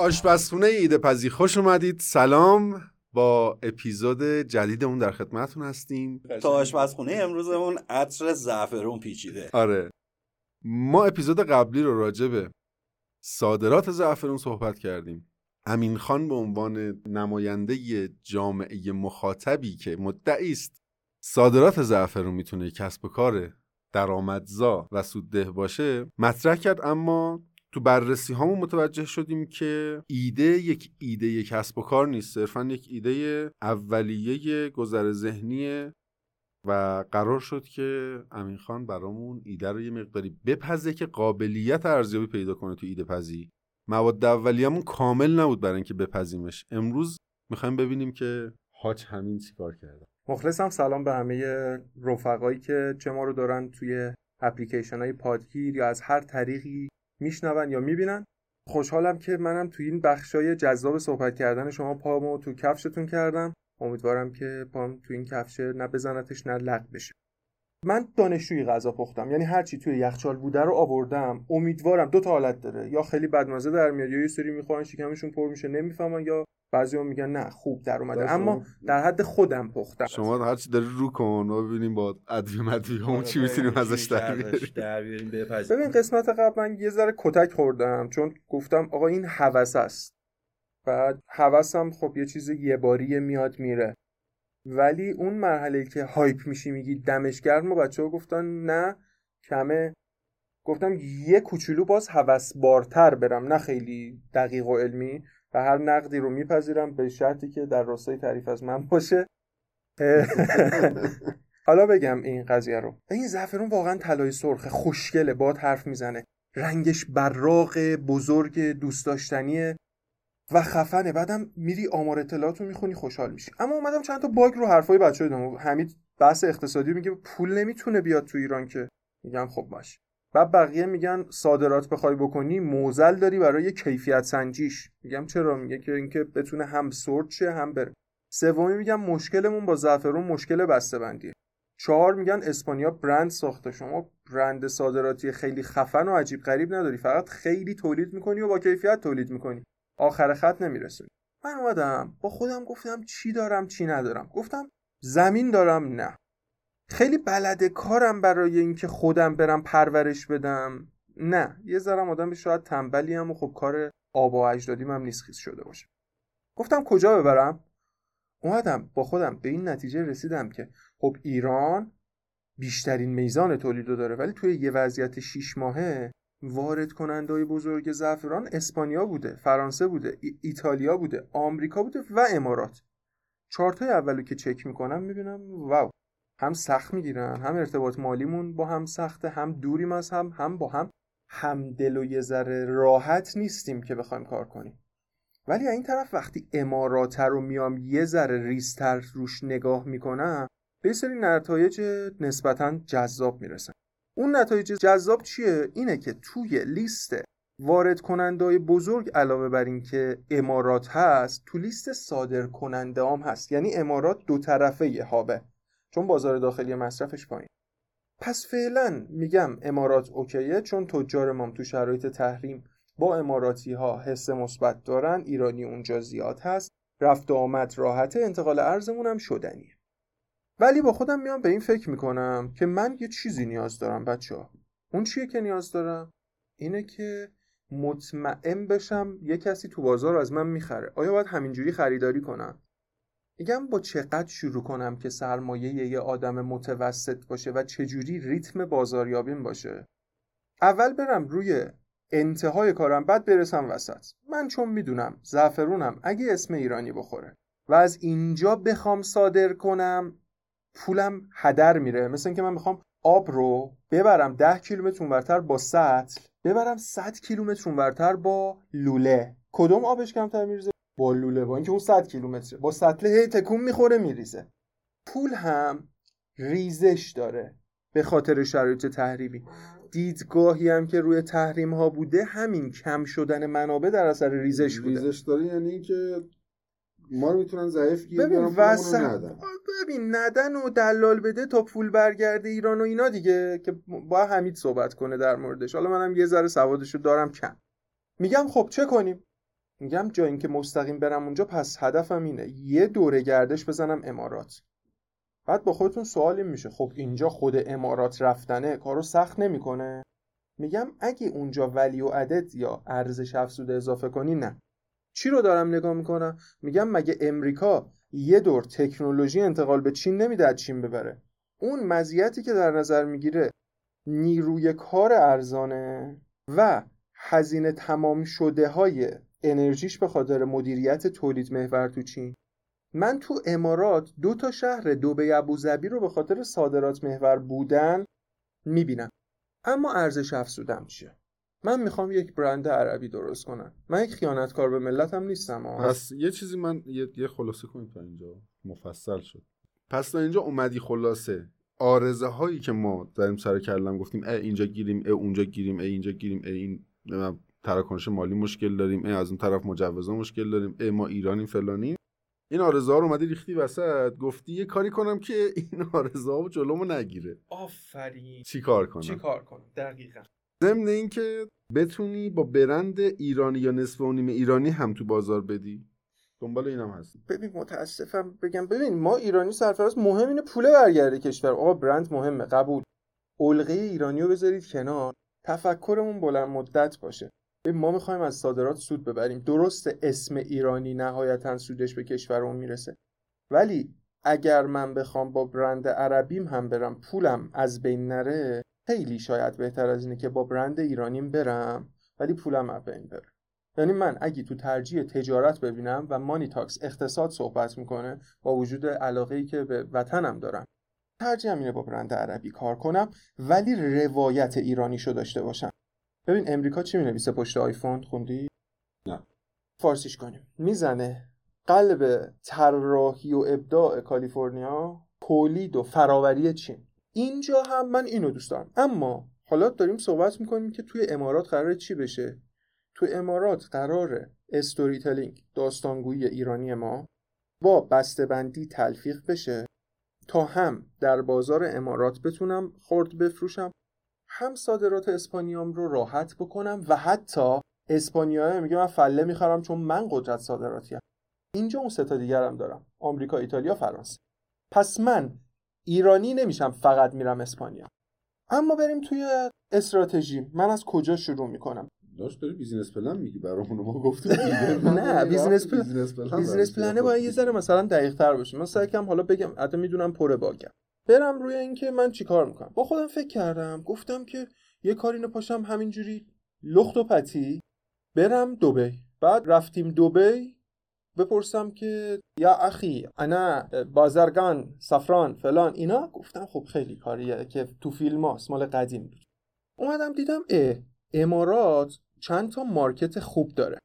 آشپزخونه ایده پزی. خوش اومدید. سلام. با اپیزود جدیدمون در خدمتتون هستیم. تا آشپزخونه امروزمون عطر زعفرون پیچیده. آره. ما اپیزود قبلی رو راجع به صادرات زعفرون صحبت کردیم. امین خان به عنوان نماینده جامعه مخاطبی که مدعی است صادرات زعفرون می‌تونه کسب و کار درآمدزا و سودده باشه مطرح کرد اما تو بررسی هامون متوجه شدیم که ایده یک ایده یک کسب و کار نیست صرفا یک ایده اولیه گذر ذهنیه و قرار شد که امین خان برامون ایده رو یه مقداری بپزه که قابلیت ارزیابی پیدا کنه تو ایده پزی. مواد اولیه‌مون کامل نبود برای اینکه بپزیمش. امروز می‌خوایم ببینیم که هاچ همین چیکار کرده. مخلصم سلام به همه رفقایی که چه ما رو دارن توی اپلیکیشن های پادگیر یا از هر طریقی میشنون یا می‌بینن. خوشحالم که منم توی این بخشای جذاب صحبت کردن شما پامو تو کفشتون کردم. امیدوارم که پام تو این کفش نه بزنتش نه لق بشه. من دانشجویی غذا پختم. یعنی هرچی توی یخچال بوده رو آوردم. امیدوارم دو تا حالت داره. یا خیلی بدمزه در میاد یا یه سری می‌خورن شکمشون پر میشه نمی‌فهمن یا بعضی هم میگن نه خوب در اومده. اما در حد خودم پختم شما هر چی داری رو کن و ببینیم با ادویه مدویه همون چی می‌تونیم ازش در بیاریم. ببین قسمت قبل من یه ذره کتک خوردم چون گفتم آقا این هوس است. بعد هوسم خب یه چیز یه باریه میاد میره. ولی اون مرحله که هایپ میشی میگی دمش گرم و بچه ها گفتن نه کمه. گفتم یه کوچولو باز هوس بارتر برم نه خیلی دقیق و علمی. و هر نقدی رو میپذیرم به شرطی که در راستای تعریف از من باشه. حالا بگم این قضیه رو. این زعفرون واقعا طلای سرخه خوشگله باد حرف می‌زنه. رنگش براق بزرگ دوست داشتنیه و خفنه. بعدم میری آمار اطلاعات رو می‌خونی خوشحال میشی. اما اومدم چند تا باگ رو حرفای بچه دیدم. حمید بحث اقتصادی میگه پول نمی‌تونه بیاد تو ایران که. میگم خب باش. و بقیه میگن صادرات بخوای بکنی موزل داری برای کیفیت سنجیش. میگم چرا؟ میگه که اینکه بتونه هم سورت شه هم بره. سومی میگم مشکلمون با زعفرون مشکل بسته بندیه چهار میگن اسپانیا برند ساخته. شما برند صادراتی خیلی خفن و عجیب غریب نداری. فقط خیلی تولید می‌کنی و با کیفیت تولید می‌کنی. آخر خط نمیرسونی. من اومدم با خودم گفتم چی دارم چی ندارم. گفتم زمین دارم نه. خیلی بلده کارم برای اینکه خودم برم پرورش بدم. نه یه ذرم آدم شاید تنبلی هم و خب کار آب و اجدادیم هم نیست شده باشه. گفتم کجا ببرم؟ اومدم با خودم به این نتیجه رسیدم که خب ایران بیشترین میزان تولید رو داره ولی توی یه وضعیت شیش ماهه وارد کننده بزرگ زعفران اسپانیا بوده فرانسه بوده ایتالیا بوده آمریکا بوده و امارات. چارتای اولو که چک می‌کنم می‌بینم واو. هم سخت می‌گیرن هم ارتباط مالیمون با هم سخته هم دوریم از هم هم با هم. همدل و یه ذره راحت نیستیم که بخوایم کار کنیم. ولی این طرف وقتی امارات رو میام یه ذره ریستر روش نگاه می‌کنم به سری نتایج نسبتا جذاب می‌رسن. اون نتایج جذاب چیه؟ اینه که توی لیست وارد کننده های بزرگ علاوه بر اینکه امارات هست تو لیست صادر کننده هم هست. یعنی امارات دو طرفه یه هابه. چون بازار داخلی مصرفش پایین پس فعلا میگم امارات اوکیه چون تجار مام تو شرایط تحریم با اماراتی ها حس مثبت دارن ایرانی اونجا زیاد هست رفت و آمد راحته انتقال ارزمون هم شدنیه ولی با خودم میام به این فکر می‌کنم که من یه چیزی نیاز دارم بچه ها. اون چیه که نیاز دارم؟ اینه که مطمئن بشم یه کسی تو بازار از من می‌خره آیا باید همینجوری خریداری کنم؟ میگم با چقدر شروع کنم که سرمایه یه آدم متوسط باشه و چجوری ریتم بازاریابیم باشه. اول برم روی انتهای کارم بعد برسم وسط. من چون می‌دونم زعفرونم اگه اسم ایرانی بخوره. و از اینجا بخوام صادر کنم پولم هدر میره. مثل اینکه من می‌خوام آب رو ببرم ده کیلومتر اونورتر با سطل ببرم 100 کیلومتر اونورتر با لوله. کدوم آبش کمتر میریزه؟ با لوله با اینکه اون 100 کیلومتر با سطل هی تکون می‌خوره میریزه. پول هم ریزش داره به خاطر شرایط تحریمی. دیدگاهی هم که روی تحریم ها بوده همین کم شدن منابع در اثر ریزش بوده. ریزش داره یعنی اینکه ما رو می‌تونن ضعیف گیر ببین وسط ندن. ببین ندن و دلال بده تا پول برگرده ایران و اینا دیگه که با حمید صحبت کنه در موردش. حالا منم یه ذره سوادشو دارم کم. میگم خب چه کنیم؟ میگم جا اینکه مستقیم برم اونجا پس هدفم اینه یه دوره گردش بزنم امارات. بعد با خودتون سوال این میشه خب اینجا خود امارات رفتنه کارو سخت نمی‌کنه؟ میگم اگه اونجا ولی و عدد یا ارزش افزوده اضافه کنی نه. چی رو دارم نگاه می‌کنم؟ میگم مگه امریکا یه دور تکنولوژی انتقال به چین نمیده از چین ببره؟ اون مزیتی که در نظر می‌گیره نیروی کار ارزانه و هزینه تمام شده های انرژیش به خاطر مدیریت تولید محور تو چین. من تو امارات دو تا شهر دوبه ابوظبی رو به خاطر صادرات محور بودن می‌بینم. اما ارزش افزودم چیه؟ من می‌خوام یک برند عربی درست کنم. من یک خیانتکار به ملتم نیستم ها. پس یه چیزی من یه, یه خلاصه کنیم تا اینجا. مفصل شد. پس تا اینجا اومدی خلاصه. آرزه هایی که ما داریم سر کلم گفتیم اه اینجا گیریم اه اونجا گیریم اه اینجا گیریم اه این تراکنش مالی مشکل داریم اه از اون طرف مجوزا مشکل داریم اه ما ایرانیم فلانیم این آرزه ها رو اومدی ریختی وسط گفتی یه کاری کنم که این آرزه ها جلومو نگیره. آفرین. چی کار کنم؟ چی کار کنم؟ دقیقا. ضمن اینکه بتونی با برند ایرانی یا نصف و نیم ایرانی هم تو بازار بدی. دنبال اینم هست. ببین متاسفم بگم ببین ما ایرانی سرفراز مهم اینه پوله برگرده کشور. آقا برند مهمه قبول. علقه ایرانی رو بذارید کنار. تفکرمون بلند مدت باشه. ما می‌خوایم از صادرات سود ببریم. درسته اسم ایرانی نهایتا سودش به کشورمون می‌رسه. ولی اگر من بخوام با برند عربیم هم برم پولم از بین نره خیلی شاید بهتر از اینه که با برند ایرانیم برم ولی پولم از بین بره. یعنی من اگه تو ترجیح تجارت ببینم و مانی تاکس اقتصاد صحبت می‌کنه با وجود علاقه ای که به وطنم دارم ترجیحم اینه با برند عربی کار کنم ولی روایت ایرانیشو داشته باشم. ببین امریکا چی می‌نویسه؟ پشت آیفون خوندی؟ نه. فارسیش کنیم. می‌زنه. قلب طراحی و ابداع کالیفرنیا تولید و فراوری چین. اینجا هم من اینو دوست دارم. اما حالا داریم صحبت می‌کنیم که توی امارات قرار چی بشه؟ توی امارات قراره استوری تلینگ داستانگویی ایرانی ما با بسته‌بندی تلفیق بشه تا هم در بازار امارات بتونم خرد بفروشم. هم صادرات اسپانیام رو راحت بکنم و حتی اسپانیایی میگه من فله می‌خرم چون من قدرت صادراتی هم. اینجا اون سه تا دیگرم دارم. آمریکا ایتالیا فرانسه. پس من ایرانی نمیشم فقط میرم اسپانیا. اما بریم توی استراتژی. من از کجا شروع می‌کنم؟ داشت داری business plan میگی؟ برامون ما گفتیم نه، business plan- business plan باید یه ذره مثلا دقیق تر باشه. من سعی کنم حالا بگم حتی می‌دونم پر باگم. برم روی اینکه من چیکار می‌کنم. با خودم فکر کردم گفتم که یه کاری نپاشم همینجوری. لخت و پتی. برم دبی. بعد رفتیم دبی. بپرسم که یا اخی انا بازرگان سفران فلان اینا؟ گفتم خب خیلی کاریه که تو فیلم هاست مال قدیم بود. اومدم دیدم اه امارات چند تا مارکت خوب داره.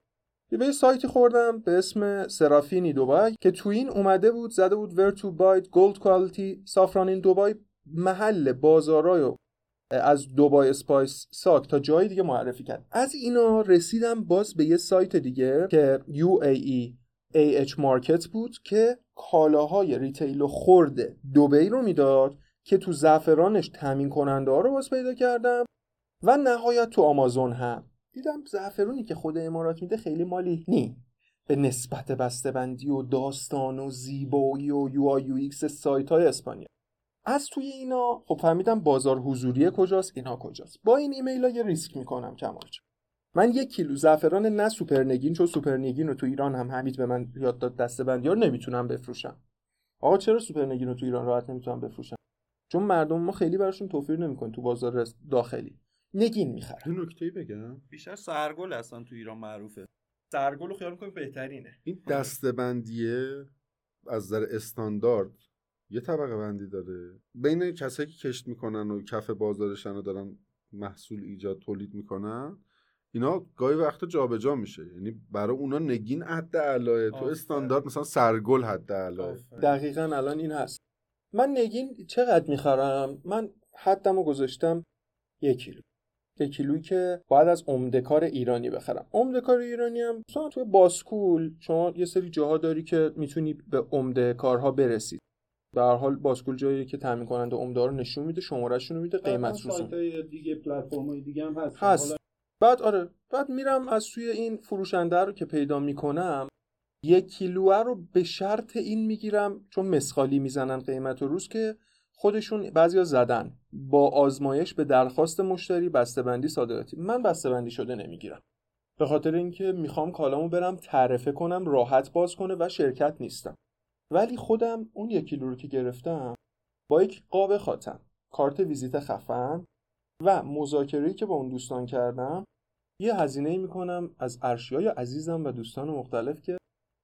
یه به سایتی خوردم به اسم سرافینی دوبای که تو این اومده بود زده بود buy gold quality saffron این دوبای محل بازارای از دوبای Spice Souk تا جای دیگه معرفی کرد. از اینا رسیدم باز به یه سایت دیگه که UAE AH market بود که کالاهای retail و خورد دوبی رو می‌داد که تو زعفرانش تامین کننده ها رو باز پیدا کردم و نهایت تو آمازون هم. دیدم زعفرونی که خود امارات میده خیلی مالی نی. به نسبت بسته‌بندی و داستان و زیبایی و UI UX سایت های اسپانیا. از توی اینا خب فهمیدم بازار حضوری کجاست اینا کجاست. با این ایمیل ها یه ریسک می‌کنم کمال. من یک کیلو زعفران نه سوپرنگین چون سوپرنگین رو تو ایران هم حمید به من یاد داد دسته‌بندی رو نمی‌تونم بفروشم. آقا چرا سوپرنگین رو تو ایران راحت نمی‌تونم بفروشم؟ چون مردم ما خیلی براشون توفیر نمی‌کنه تو بازار داخلی. نگین می‌خرن یه نکته بگم. بیشتر سرگل اصلا تو ایران معروفه. سرگل رو خیال می‌کنم بهترینه. این دستبندیه از نظر استاندارد. یه طبقه بندی داره. بین کسایی که کشت می‌کنن و کف بازارشن و دارن محصول ایجاد تولید می‌کنن اینا گاهی وقتا جابجا میشه. یعنی برای اونا نگین حد علایه تو. استاندارد مثلا سرگل حد علایه دقیقا الان این هست. من نگین چقدر می‌خرم؟ من حدمو گذاشتم یک کیلو. کیلویی که باید از عمدکار ایرانی بخرم. عمدکار ایرانی هم مثلا توی باسکول شما یه سری جاها داری که می‌تونی به عمده کارها برسید به هر حال باسکول جایی که تامین کننده عمده رو نشون میده شمارهشون میده قیمت سایت‌های دیگه پلتفرم‌های دیگه هم هست. هست. بعد آره بعد میرم از توی این فروشنده رو که پیدا می‌کنم یک کیلوه رو به شرط این می‌گیرم چون مسخالی می‌زنن قیمت و روز که خودشون بعضیا زدن. با آزمایش به درخواست مشتری بسته‌بندی صادراتی. من بسته‌بندی شده نمی‌گیرم. به خاطر اینکه می‌خوام کالامو برم تعرفه کنم راحت باز کنه و شرکت نیستم. ولی خودم اون یک کیلو رو که گرفتم با یک قاب خاتم کارت ویزیت خفن و مذاکره‌ای که با اون دوستان کردم یه هزینه می‌کنم از ارشیای عزیزم و دوستان مختلف که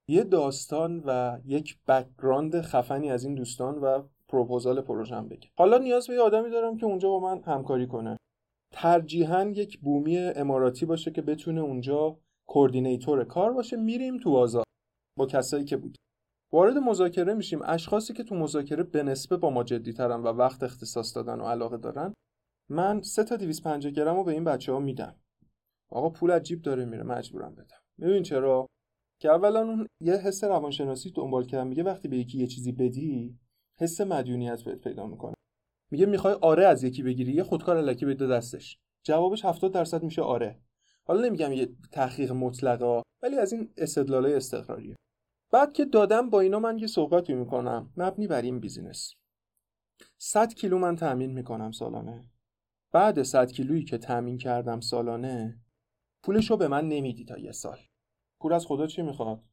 یه داستان و یک background خفنی از این دوستان و پروپوزال پروژم بگه حالا نیاز به یه آدمی دارم که اونجا با من همکاری کنه. ترجیحاً یک بومی اماراتی باشه که بتونه اونجا coordinator کار باشه. میریم تو بازار با کسایی که بود. وارد مذاکره میشیم. اشخاصی که تو مذاکره به با ما جدیترن و وقت اختصاص دادن و علاقه دارن من سه تا 250 گرم به این بچه ها میدم. آقا پول از جیب داره میره مجبورم بدم. ببین چرا؟ که اولا اون یه حس روانشناسی دنبال کردن میگه وقتی به یکی یه چیزی بدی حس مدیونیت بهت پیدا می‌کنه. میگه می‌خوای آره از یکی بگیری یه خودکار الکی بده دستش. جوابش 70 درصد میشه آره. حالا نمیگم یه تحقیق مطلقا ولی از این استدلالای استقراریه. بعد که دادم با اینا من یه صحبتی می‌کنم مبنی بر این بیزینس. 100 کیلو من تامین می‌کنم سالانه. بعد 100 کیلویی که تامین کردم سالانه پولشو به من نمیدی تا یه سال. پول از خدا چی می‌خواد؟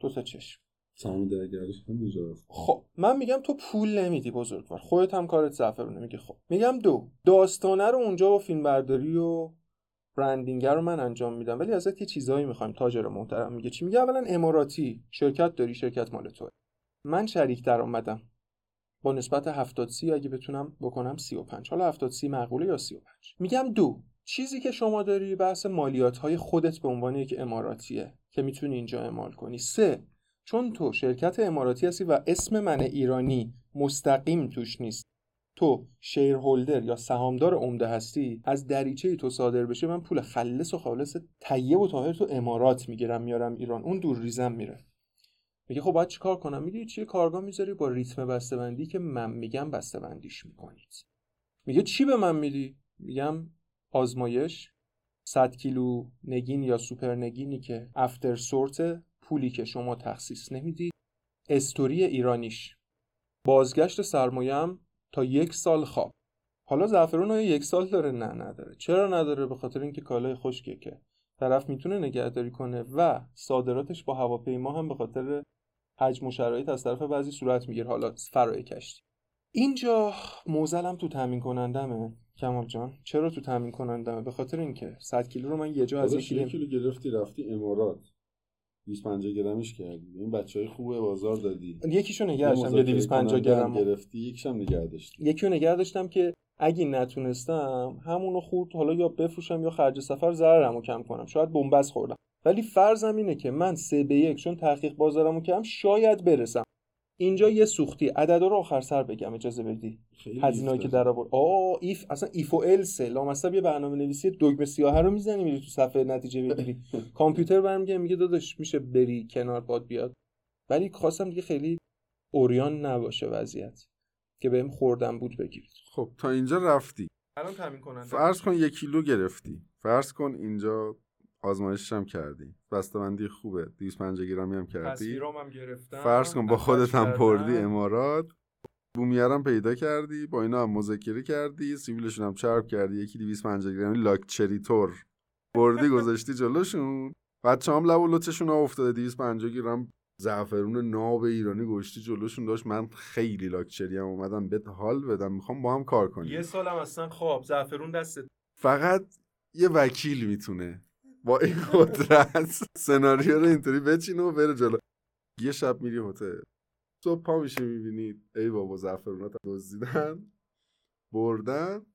دو تا چشم. سهام درگرش هم رفت. خب من میگم تو پول نمیدی بزرگوار. خودت هم کارت زعفرونه میگه خب میگم دو داستانه رو اونجا با فیلم برداری و برندینگ رو من انجام میدم. ولی ازت یه چیزایی می‌خوایم. تاجر محترم میگه چی؟ میگه اولا اماراتی. شرکت داری شرکت مال توه. من شریک در اومدم. با نسبت 70 سی اگه بتونم بکنم 35 حالا 70 سی معقوله یا 35 میگم دو چیزی که شما داری بحث مالیات های خودت به عنوان یک اماراتیه که می‌تونی اینجا اعمال کنی. سه چون تو شرکت اماراتی هستی و اسم من ایرانی مستقیم توش نیست. تو شیر هولدر یا سهامدار عمده هستی از دریچه تو صادر بشه من پول خلص و خالص طیب و طاهر تو امارات می‌گیرم میارم ایران. اون دور ریزم میره. میگه خب باید چیکار کنم؟ میگه چیه کارگاه می‌ذاری با ریتم بسته‌بندی که من میگم بسته‌بندیش می‌کنید. میگه چی به من میدی؟ میگم آزمایش 100 کیلو نگین یا سوپر نگینی که افتر سورت پولی که شما تخصیص نمی‌دید. استوری ایرانیش. بازگشت سرمایه‌ام تا یک سال خواب. حالا زعفرون آیا یک سال داره نه نداره. چرا نداره؟ به خاطر اینکه کالای خشکه که طرف می‌تونه نگهداری کنه و صادراتش با هواپیما هم به خاطر حجم و شرایط از طرف بعضی صورت می‌گیره. حالا فرای کشتی. اینجا موزلم تو تامین کنندمه کمال جان. چرا تو تامین کنندمه؟ به خاطر اینکه 100 کیلو رو من یه جا از یک کیلو گرفتی رفتی امارات. 250 گرمش کردی. این بچه های خوبه بازار دادی. یکیشو نگه یه داشتم یه مذاکره 250 کننده هم گرم گرفتی یکیش هم نگه داشتی. یکی رو نگه داشتم که اگه نتونستم همونو خورد حالا یا بفروشم یا خرج سفر ضررمو کم کنم. شاید بنبست خوردم. ولی فرضم اینه که من سه به یک چون تحقیق بازارمو کردم شاید برسم. اینجا یه سوختی. عددا رو آخر سر بگم اجازه بدی. هزینه‌ای که. در آورد. آه ایف اصلا ایف و السه لامصب یه برنامه نویسی دگمه سیاه رو می‌زنی میری تو صفحه نتیجه بگیری. کامپیوتر برمیگه میگه داداش میشه بری کنار باد بیاد. ولی خواستم دیگه خیلی اوریان نباشه وضعیت. که بهم خوردم بود بگیرید. خب تا اینجا رفتی. الان تامین کننده. فرض کن یک کیلو گرفتی. فرض کن اینجا آزمایشش هم کردی. بسته‌بندی خوبه. 250 گرمی هم کردی. تصویرام هم گرفتم. فرض کن با خودت هم. پردی امارات. بومیرم پیدا کردی. با اینا هم مذاکره کردی. سیبیلشون هم چرب کردی. یکی 250 گرمی لاکچری تور بردی گذاشتی جلوشون. بچه هم لب و لطشون ها افتاده. 250 گرم زعفرون ناب ایرانی گوشتی جلوشون. داشت من خیلی لاکچری هم اومدم. بهت حال بدم. می‌خوام با هم کار کنیم. یه سالم اصلا خواب. زعفرون دستت. فقط یه وکیل می‌تونه. با این قدرت سناریو رو اینطوری بچینه و بره جلو. یه شب میری هتل. صبح پا میشه می‌بینید. ای بابا زعفرونات دزدیدن بردن.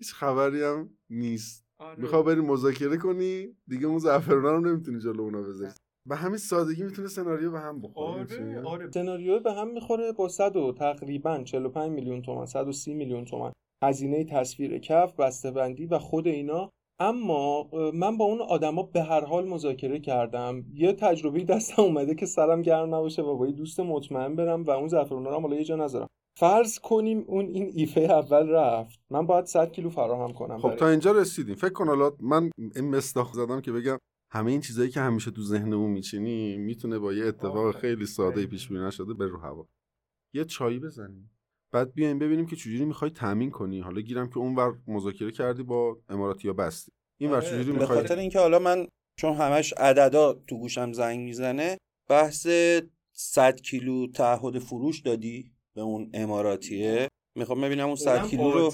هیچ خبری هم نیست. آره. می‌خوای بری مذاکره کنی؟ دیگه اون زعفرونا رو نمی‌تونی جلو اونا بذاری. به همین سادگی می‌تونه سناریو به هم بخوره. آره آره. سناریو به هم می‌خوره با 100 و تقریبا 45 میلیون تومن 130 میلیون تومن هزینه تصویر کف بندی و خود اینا اما من با اون آدما به هر حال مذاکره کردم. یه تجربه دستم اومده که سرم گرم نباشه و با یه دوست مطمئن برم و اون زعفرونا رو حالا یه جا نذارم. فرض کنیم اون این ایفه اول رفت. من باید 100 کیلو فراهم کنم خب تا اینجا رسیدیم. فکر کن حالا من این مستاخ زدم که بگم همه این چیزایی که همیشه تو ذهنمون میچینی می‌تونه با یه اتفاق خیلی ساده پیش بینی نشده به رو هوا. یه چایی بزنیم. بعد بیایم ببینیم که چجوری می‌خوای تامین کنی. حالا گیرم که اونور مذاکره کردی با اماراتی یا بستی. این ور آره، چجوری به می‌خوای خاطر اینکه حالا من چون همش عددا تو گوشم زنگ می‌زنه بحث 100 کیلو تعهد فروش دادی به اون اماراتیه. می‌خوام ببینم اون 100 کیلو رو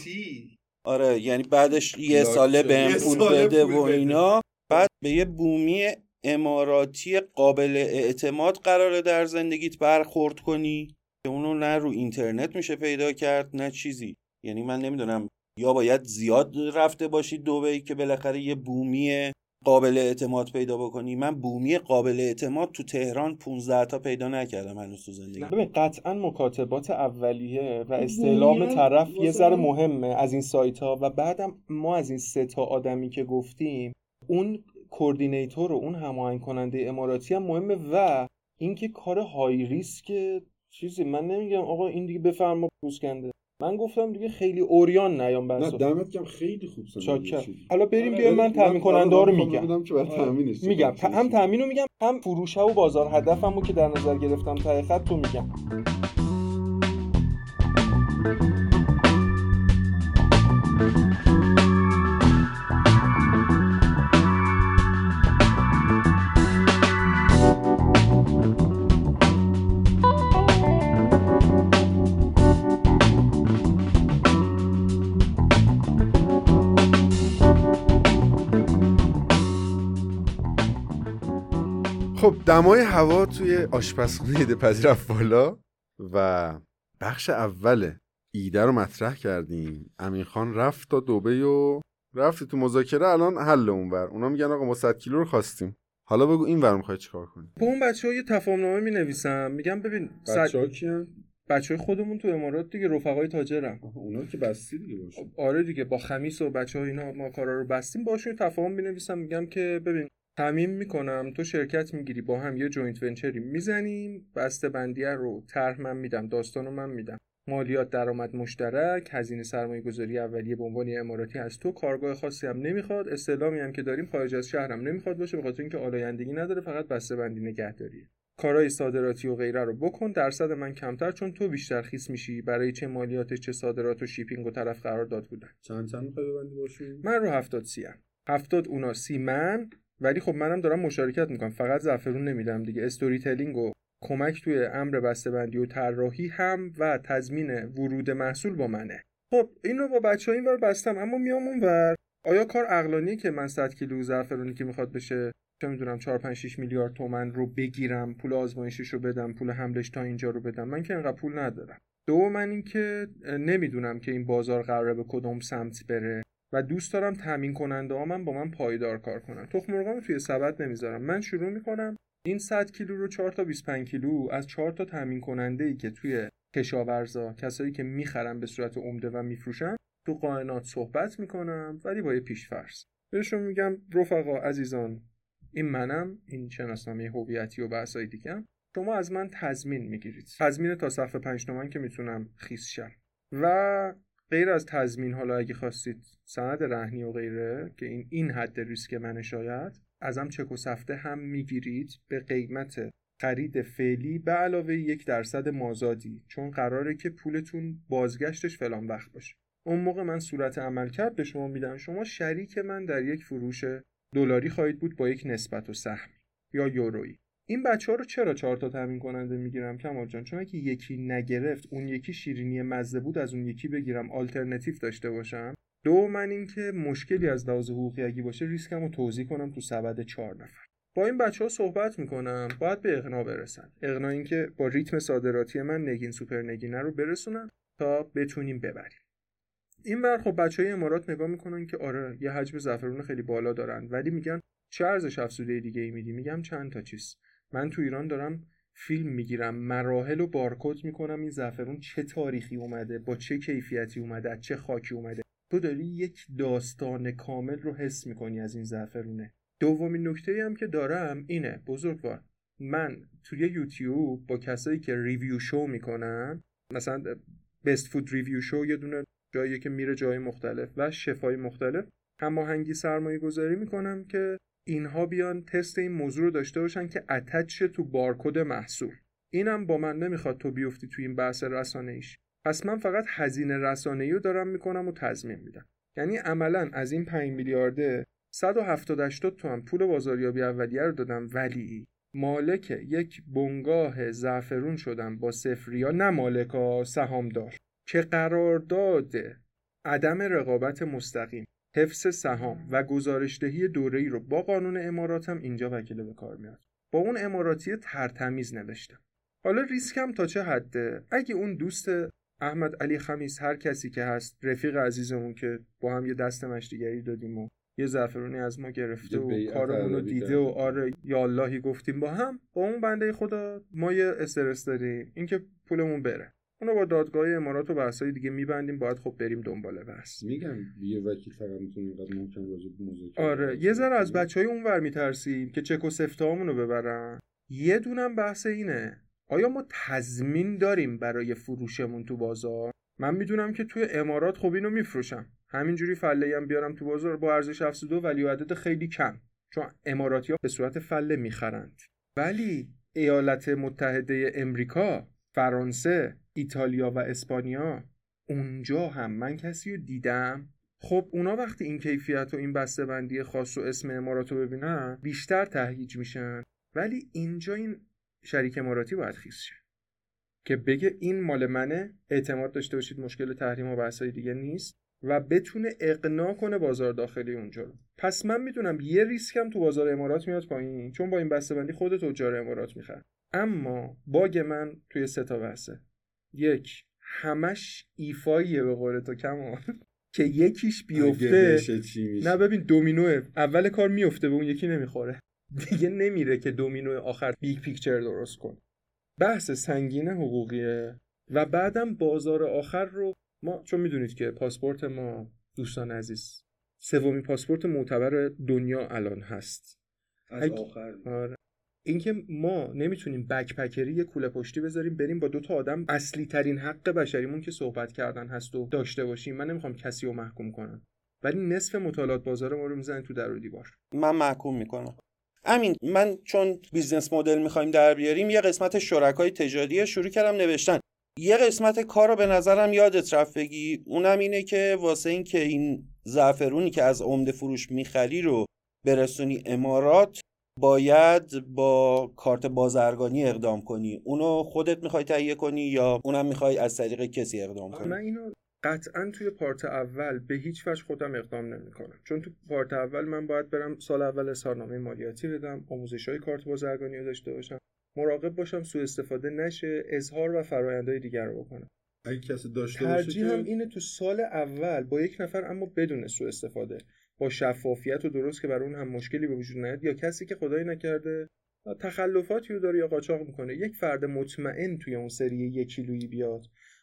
آره یعنی بعدش یه ساله بهم پول بده و اینا. بعد به یه بومی اماراتی قابل اعتماد قراره در زندگیت برخورد کنی. که اونو نه رو اینترنت میشه پیدا کرد نه چیزی. یعنی من نمی‌دونم یا باید زیاد رفته باشی دوبی که بالاخره یه بومی قابل اعتماد پیدا بکنی. من بومی قابل اعتماد تو تهران 15 تا پیدا نکردم هنوز تو زندگی. ببین قطعا مکاتبات اولیه و استعلام طرف یه ذره مهمه از این سایت ها و بعدم ما از این سه تا آدمی که گفتیم اون کوردینیتور و اون هماهنگ کننده اماراتی هم مهمه و اینکه کار های ریسک چیزی من نمیگم آقا این دیگه بفرما پوسکنده من گفتم دیگه خیلی اوریان نیام بس نه دمت گم خیلی خوب چاکر. حالا بریم آره، بیایم من تامین کننده رو میگم. که آره. میگم هم تامین رو میگم هم فروشه و بازار. هدفمو که در نظر گرفتم تا خط تو میگم. خب دمای هوا توی آشپزخونه ایده پذیر بالا و بخش اول ایده رو مطرح کردیم. امین خان رفت تا دوبه و رفتی تو مذاکره الان حل اونور. اونا میگن آقا ما 100 کیلو رو خواستیم. حالا بگو این ور می‌خوای چیکار کنی؟ با اون بچه ها یه تفاهم نامه می نویسم میگم ببین بچه ها کیان؟ بچه های خودمون تو امارات دیگه رفقای تاجرم اونا که بستی دیگه باشه. آره دیگه با خمیس و بچه ها اینا ما کارا رو بستیم باشون تفاهم می نویسم میگم که ببین تعمیم می‌کنم. تو شرکت می‌گیری. با هم یه joint venture ی می‌زنیم. بسته بندیه رو طرح من میدم. داستان رو من میدم. مالیات درآمد مشترک هزینه سرمایه گذاری اولیه به عنوان اماراتی از تو. کارگاه خاصی هم نمی‌خواد. استعلامی هم که داریم خارج از شهرم نمی‌خواد باشه به خاطر اینکه آلایندگی نداره. فقط بسته بندی نگهداریه کارهای صادراتی و غیره رو بکن. درصد من کمتر چون تو بیشتر خیس میشی. برای چه مالیاتش چه صادرات و shipping و طرف قرار داد بودن. چند چند می‌خوای ببندی باشی؟ من رو 70 سی هم. 70 اونا سی من ولی خب منم دارم مشارکت می‌کنم. فقط زعفرون نمیدم دیگه. استوری تلینگ و کمک توی امر بسته‌بندی و طراحی هم و تضمین ورود محصول با منه. خب این رو با بچه ور بستم اما میام اون ور آیا کار عقلانیه که من 100 کیلو زعفرونی که می‌خواد بشه؟ چه می‌دونم 4 5 6 میلیارد تومن رو بگیرم پول آزمایشش رو بدم پول حملش تا اینجا رو بدم. من که انقدر پول ندارم. دو من اینکه نمی‌دونم که این بازار قراره به کدوم سمت بره. و دوست دارم تامین کننده ها من با من پایدار کار کنن. تخم مرغ توی سبد نمی‌ذارم. من شروع می‌کنم این 100 کیلو رو 4 تا 25 کیلو از 4 تا تامین کننده ای که توی کشاورزا کسایی که می‌خرن به صورت عمده و میفروشن تو قائنات صحبت می‌کنم ولی با یه پیشفرض. بهشون میگم رفقا عزیزان این منم این شناسنامه هویتی و بحثای دیگه شما از من تضمین می‌گیرید. تضمین تا صف 5 تومن که می‌تونم خیس شم. و غیر از تضمین حالا اگه خواستید سند رهنی و غیره که این این حد ریسک منه شاید ازم چک و سفته هم می‌گیرید به قیمت خرید فعلی به علاوه یک درصد مازادی چون قراره که پولتون بازگشتش فلان وقت باشه. اون موقع من صورت عمل کرد به شما میدم. شما شریک من در یک فروش دلاری خواهید بود با یک نسبت و سهم یا یورویی. این بچه ها رو چرا چهار تا تامین کننده می‌گیرم کمال جان؟ چون اگه یکی نگرفت اون یکی شیرینی مزه بود از اون یکی بگیرم آلترنتیو داشته باشم. دو من اینکه مشکلی از لحاظ حقوقی اگه باشه ریسکم رو توضیح کنم تو سبد چهار نفر. با این بچه ها صحبت می‌کنم باید به اقنا برسن. اقنا اینکه با ریتم صادراتی من نگین سوپر نگینه رو برسونن تا بتونیم ببریم. این بر خب بچه های امارات نگاه می‌کنن که آره یه حجم زعفرون خیلی بالا دارن ولی میگن چه ارزش افزوده دیگه ای میدی؟ میگم چند تا چیز. من تو ایران دارم فیلم می‌گیرم مراحل و بارکد می‌کنم این زعفرون چه تاریخی اومده با چه کیفیتی اومده چه خاکی اومده. تو داری یک داستان کامل رو حس می‌کنی از این زعفرونه. دومین نکته هم که دارم اینه بزرگوار من توی یوتیوب با کسایی که ریویو شو می‌کنن مثلا بست فود ریویو شو یه دونه جایی که میره جای مختلف و شفای مختلف هماهنگی سرمایه گذاری می‌کنم که اینها بیان تست این موضوع رو داشته باشن که اتچ تو بارکد محصول. اینم با من نمی‌خواد تو بیفتی تو این بحث رسانه ایش پس من فقط هزینه رسانه رو دارم می‌کنم و تضمین میدم. یعنی عملا از این 5 میلیارده 170 80 تومن پول بازاریابی اولیه رو دادم ولی مالک یک بنگاه زعفرون شدم با صفر نه مالک سهامدار. که قرارداد عدم رقابت مستقیم. حفظ سهام و گزارشدهی دوره رو با قانون اماراتم اینجا وکیل به کار میاد. با اون اماراتی ترتمیز نوشتم. حالا ریسکم تا چه حده؟ اگه اون دوست احمد علی خمیس هر کسی که هست رفیق عزیزمون که با هم یه دست مشتیگری دادیم و یه زعفرونی از ما گرفته و کارمون رو دیده و آره یا اللهی گفتیم با هم با اون بنده خدا ما یه استرس داریم. اینکه پولمون بره. اونو با دادگاه امارات و بحثای دیگه میبندیم باید خب بریم دنبال بحث. میگم یه وکیل فقط می‌تونه اینقدر محکم راجع به آره یه ذره از بچهای اونور میترسیم که چک و سفتهامونو ببرن. یه دونم بحث اینه آیا ما تضمین داریم برای فروشمون تو بازار؟ من می‌دونم که توی امارات خب اینو میفروشم. همینجوری فله هم بیارم تو بازار با ارزش افزوده و ولی عدد خیلی کم. چون اماراتی ها به صورت فله می‌خرند. ولی ایالات متحده امریکا فرانسه ایتالیا و اسپانیا. اونجا هم من کسی رو دیدم. خب اونا وقتی این کیفیت و این بسته بندی خاص و اسم امارات رو ببینن بیشتر تهییج میشن. ولی اینجا این شریک اماراتی باید خیز شه. که بگه این مال منه اعتماد داشته باشید مشکل تحریم و بحثای دیگه نیست و بتونه اقناع کنه بازار داخلی اونجا رو. پس من می‌دونم یه ریسکم تو بازار امارات میاد پایین چون با این بسته بندی خود تجار امارات می‌خرن اما باگ من توی سه تا بحثه. یک همش ایفاییه به قول تو کمان. که یکیش بیفته نه ببین دومینوه. اول کار میفته به اون یکی نمی‌خوره. دیگه نمیره که دومینو آخر big picture درست کن. بحث سنگین حقوقیه. و بعدم بازار آخر رو ما چون می‌دونید که پاسپورت ما دوستان عزیز سومین پاسپورت معتبر دنیا الان هست. از آخر. آره. اینکه ما نمی‌تونیم backpacker ی یه کوله پشتی بذاریم بریم با دو تا آدم اصلی ترین حق بشریمون که صحبت کردن هست و داشته باشیم. من نمی‌خوام کسی رو محکوم کنم. ولی نصف مطالعات بازار ما رو می‌زنن تو در و دیوار. من محکوم می‌کنم. امین من چون business model می‌خوایم در بیاریم یه قسمت شرکای تجاری شروع کردم نوشتن. یه قسمت کار رو به نظرم یادت رفت بگی. اونم اینه که واسه این که این زعفرونی که از عمده فروش می‌خری رو برسونی امارات باید با کارت بازرگانی اقدام کنی. اونو خودت می‌خوای تهیه کنی یا اونم می‌خوای از طریق کسی اقدام کنی؟ من اینو قطعا توی پارت اول به هیچ وجه خودم اقدام نمی‌کنم. چون تو پارت اول من باید برم سال اول اظهارنامه مالیاتی بدم آموزش های کارت بازرگانی رو داشته باشم مراقب باشم سوء استفاده نشه اظهار و فرآیندهای دیگر رو بکنم. اگه کسی داشته ترجیح هم اینه تو سال اول با یک نفر اما بدون سوء استفاده. با شفافیت و درست که بر اون هم مشکلی به وجود نیاد یا کسی که خدایی نکرده تخلفاتی رو داره یا قاچاق می‌کنه یک فرد مطمئن توی اون سری یک کیلویی بیاد.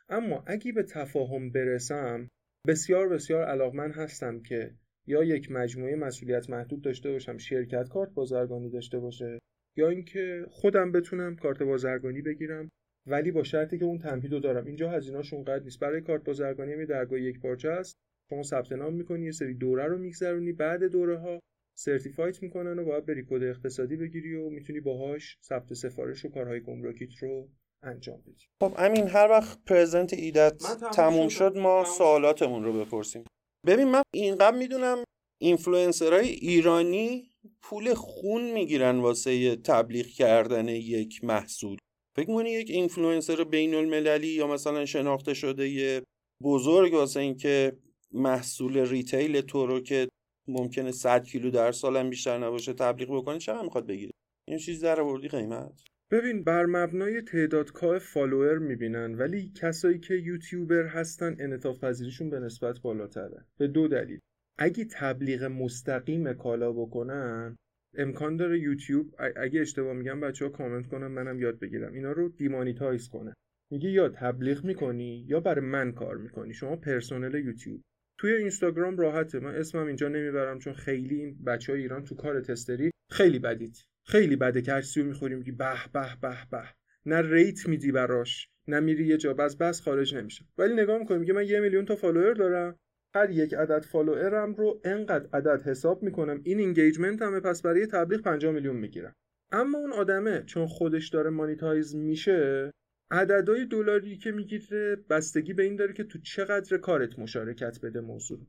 اما اگه به تفاهم برسم بسیار بسیار علاقمند هستم که یا یک مجموعه مسئولیت محدود داشته باشم شرکت کارت بازرگانی داشته باشه یا اینکه خودم بتونم کارت بازرگانی بگیرم ولی با شرطی که اون تمهید دارم. اینجا هزینه‌اش اونقدر نیست. برای کارت بازرگانی می درگاه یک پارچه است. شما ثبت نام می‌کنی یه سری دوره رو میگذرونی بعد دوره ها certified می‌کنن و باید بری کد اقتصادی بگیری و می‌تونی باهاش ثبت سفارش و کارهای گمرکیت رو انجام بدی. خب امین هر وقت present ایده‌ت تموم شد. ما سوالاتمون رو بپرسیم. ببین من اینقدر می‌دونم اینفلوئنسرهای ایرانی پول خون می‌گیرن واسه تبلیغ کردن یک محصول. فکر می‌کنی یک اینفلوئنسر بین المللی یا مثلا شناخته شده یه بزرگ واسه اینکه محصول retail تو رو که ممکنه 100 کیلو در سالم بیشتر نباشه تبلیغ بکنه چقدر می‌خواد بگیره؟ این چیز در آوردی قیمت. ببین بر مبنای تعداد K follower می‌بینن ولی کسایی که یوتیوبر هستن انعطاف پذیریشون به نسبت بالاتره. به دو دلیل. اگه تبلیغ مستقیم کالا بکنن امکان داره یوتیوب اگه اشتباه میگم بچه ها کامنت کنن منم یاد بگیرم. اینا رو demonetize کنه. میگه یا تبلیغ می‌کنی یا برای من کار می‌کنی. شما پرسنل یوتیوب. توی اینستاگرام راحته. من اسمم اینجا نمی‌برم چون خیلی این بچه های ایران تو کار tester ی خیلی بدید. خیلی بده که می‌خوریم میگی به به به به. نه rate میدی براش نه میری یه جا. بس بس خارج نمیشه. ولی نگاه می‌کنی میگه من یه میلیون تا follower دارم. هر یک عدد follower م رو انقدر عدد حساب می‌کنم. این engagement همه پس برای تبلیغ 50 میلیون می‌گیرم. اما اون آدمه چون خودش داره monetize میشه عددهای دلاری که می‌گیره بستگی به این داره که تو چقدر کارت مشارکت بده موضوع.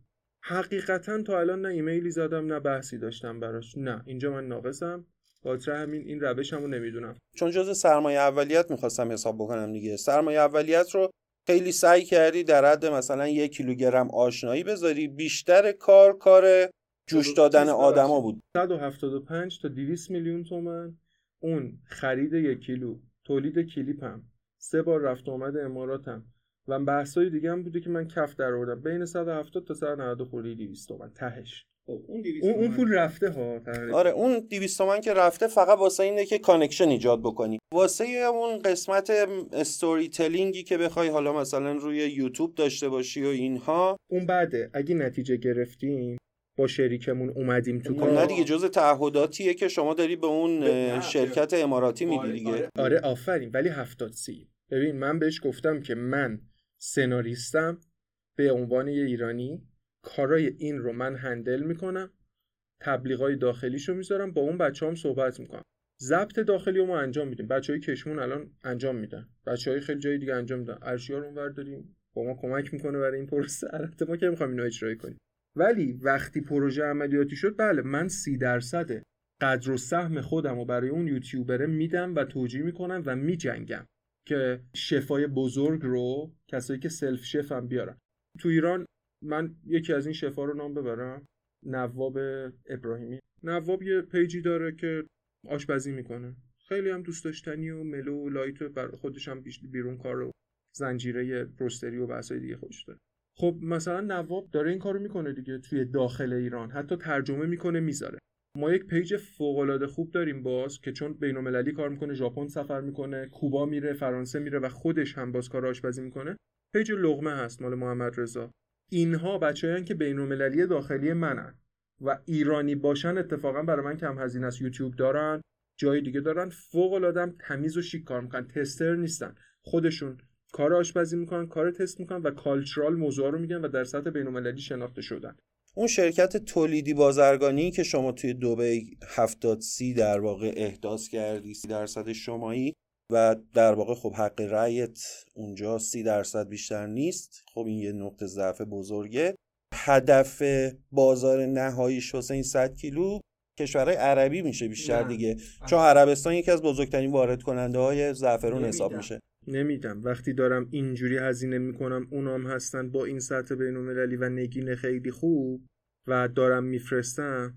حقیقتا تا الان نه ایمیلی زدم نه بحثی داشتم براش. نه اینجا من ناقصم. خاطر همین این روشمو رو نمی‌دونم. چون جز سرمایه اولیت می‌خواستم حساب بکنم دیگه. سرمایه اولیت رو خیلی سعی کردی در حد مثلا یک کیلوگرم آشنایی بذاری. بیشتر کار کار جوش دادن آدما بود. 175 تا 200 میلیون تومن. اون خرید یک کیلو تولید کلیپم. سه بار رفت اومد اماراتم. و بحثای دیگه هم بوده که من کف در آوردم. بین 170 تا 190 خوری 200 تومن. تهش. خب، اون اون, پول رفته ها آره اون 200 تومن که رفته فقط واسه اینه که connection ایجاد بکنی. واسه اون قسمت storytelling ی که بخوای حالا مثلا روی یوتیوب داشته باشی و اینها. اون بعده. اگه نتیجه گرفتیم با شریکمون اومدیم تو کار. نه دیگه جز تعهداتیه که شما داری به اون شرکت اماراتی میدی آره، دیگه. آره, آره آفرین. ولی 70 سی. ببین من بهش گفتم که من سناریستم. به عنوان یه ایرانی کارای این رو من handle می‌کنم. تبلیغای داخلیشو می‌ذارم. با اون بچه هم صحبت می‌کنم. ضبط داخلی رو ما انجام میدیم. بچه های کشمون الان انجام میدن. بچه های خیلی جای دیگه انجام میدن. ارشیا رو اونور داریم. با ما کمک می‌کنه برای این پروسه. البته ما که می‌خوایم اینو اجرا کنیم. ولی وقتی پروژه عملیاتی شد بله من سی درصد قدر و سهم خودم رو برای اون یوتیوبره میدم و توجیه می‌کنم و میجنگم که chef های بزرگ رو کسایی که self chef م بیارن. تو ایران من یکی از این شفا رو نام ببرم. نواب ابراهیمی. نواب یه پیجی داره که آشپزی می‌کنه. خیلی هم دوست داشتنی و ملو و لایت بر خودش هم بیرون کار و زنجیره پروستری و بحثای دیگه خودش داره. خب مثلا نواب داره این کارو می‌کنه دیگه توی داخل ایران. حتی ترجمه می‌کنه می‌ذاره. ما یک پیج فوق خوب داریم باز که چون بین کار می‌کنه ژاپن سفر می‌کنه کوبا میره فرانسه میره و خودش هم باز کار آشپزی می‌کنه. page لقمه هست مال محمد رضا. اینها بچه‌ای که بین داخلی منن و ایرانی باشن اتفاقا برای من کم هزینه است. یوتیوب دارن جای دیگه دارن. فوق العاده تمیز و شیک کار می‌کنن. tester نیستن. خودشون کار آشپزی می‌کنن کار تست می‌کنن و cultural موضوع رو میگن و در سطح بین شناخته شدن. اون شرکت تولیدی بازرگانی که شما توی دوبی 70 سی در واقع احداث کردی سی درصد شمایی و در واقع خب حق رأیت اونجا سی درصد بیشتر نیست. خب این یه نقطه ضعف بزرگه. هدف بازار نهاییش این 100 کیلو کشورهای عربی میشه بیشتر دیگه. چون عربستان یکی از بزرگترین وارد کننده های زعفرون حساب میشه. نمیدم. وقتی دارم اینجوری هزینه می‌کنم اونام هستن با این سطح بینالمللی و نگین خیلی خوب و دارم میفرستم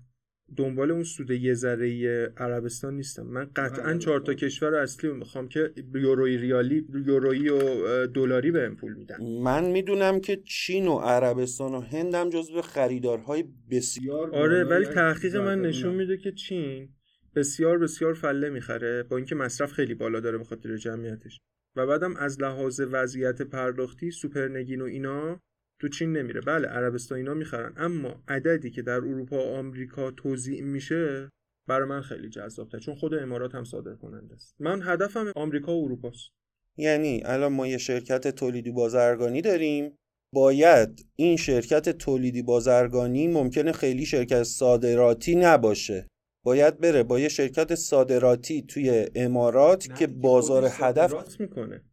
دنبال اون سود یه ذره عربستان نیستم. من قطعا چهار تا کشور اصلی می‌خوام که یوروی ریالی یورویی و دلاری بهم پول میدن. من می‌دونم که چین و عربستان و هندم جزو خریدارهای بسیار آره ولی تحقیق من نشون میده که چین بسیار بسیار فله می‌خره با اینکه مصرف خیلی بالا داره به خاطر جمعیتش. و بعدم از لحاظ وضعیت پرداختی سوپرنگین و اینا تو چین نمیره. بله عربستان اینا می‌خرن. اما عددی که در اروپا و آمریکا توزیع میشه برای من خیلی جذابه چون خود امارات هم صادر کننده است. من هدفم آمریکا و اروپاست یعنی الان ما یه شرکت تولیدی بازرگانی داریم. باید این شرکت تولیدی بازرگانی ممکنه خیلی شرکت صادراتی نباشه. باید بره با یه شرکت صادراتی توی امارات که بازار هدف می‌کنه.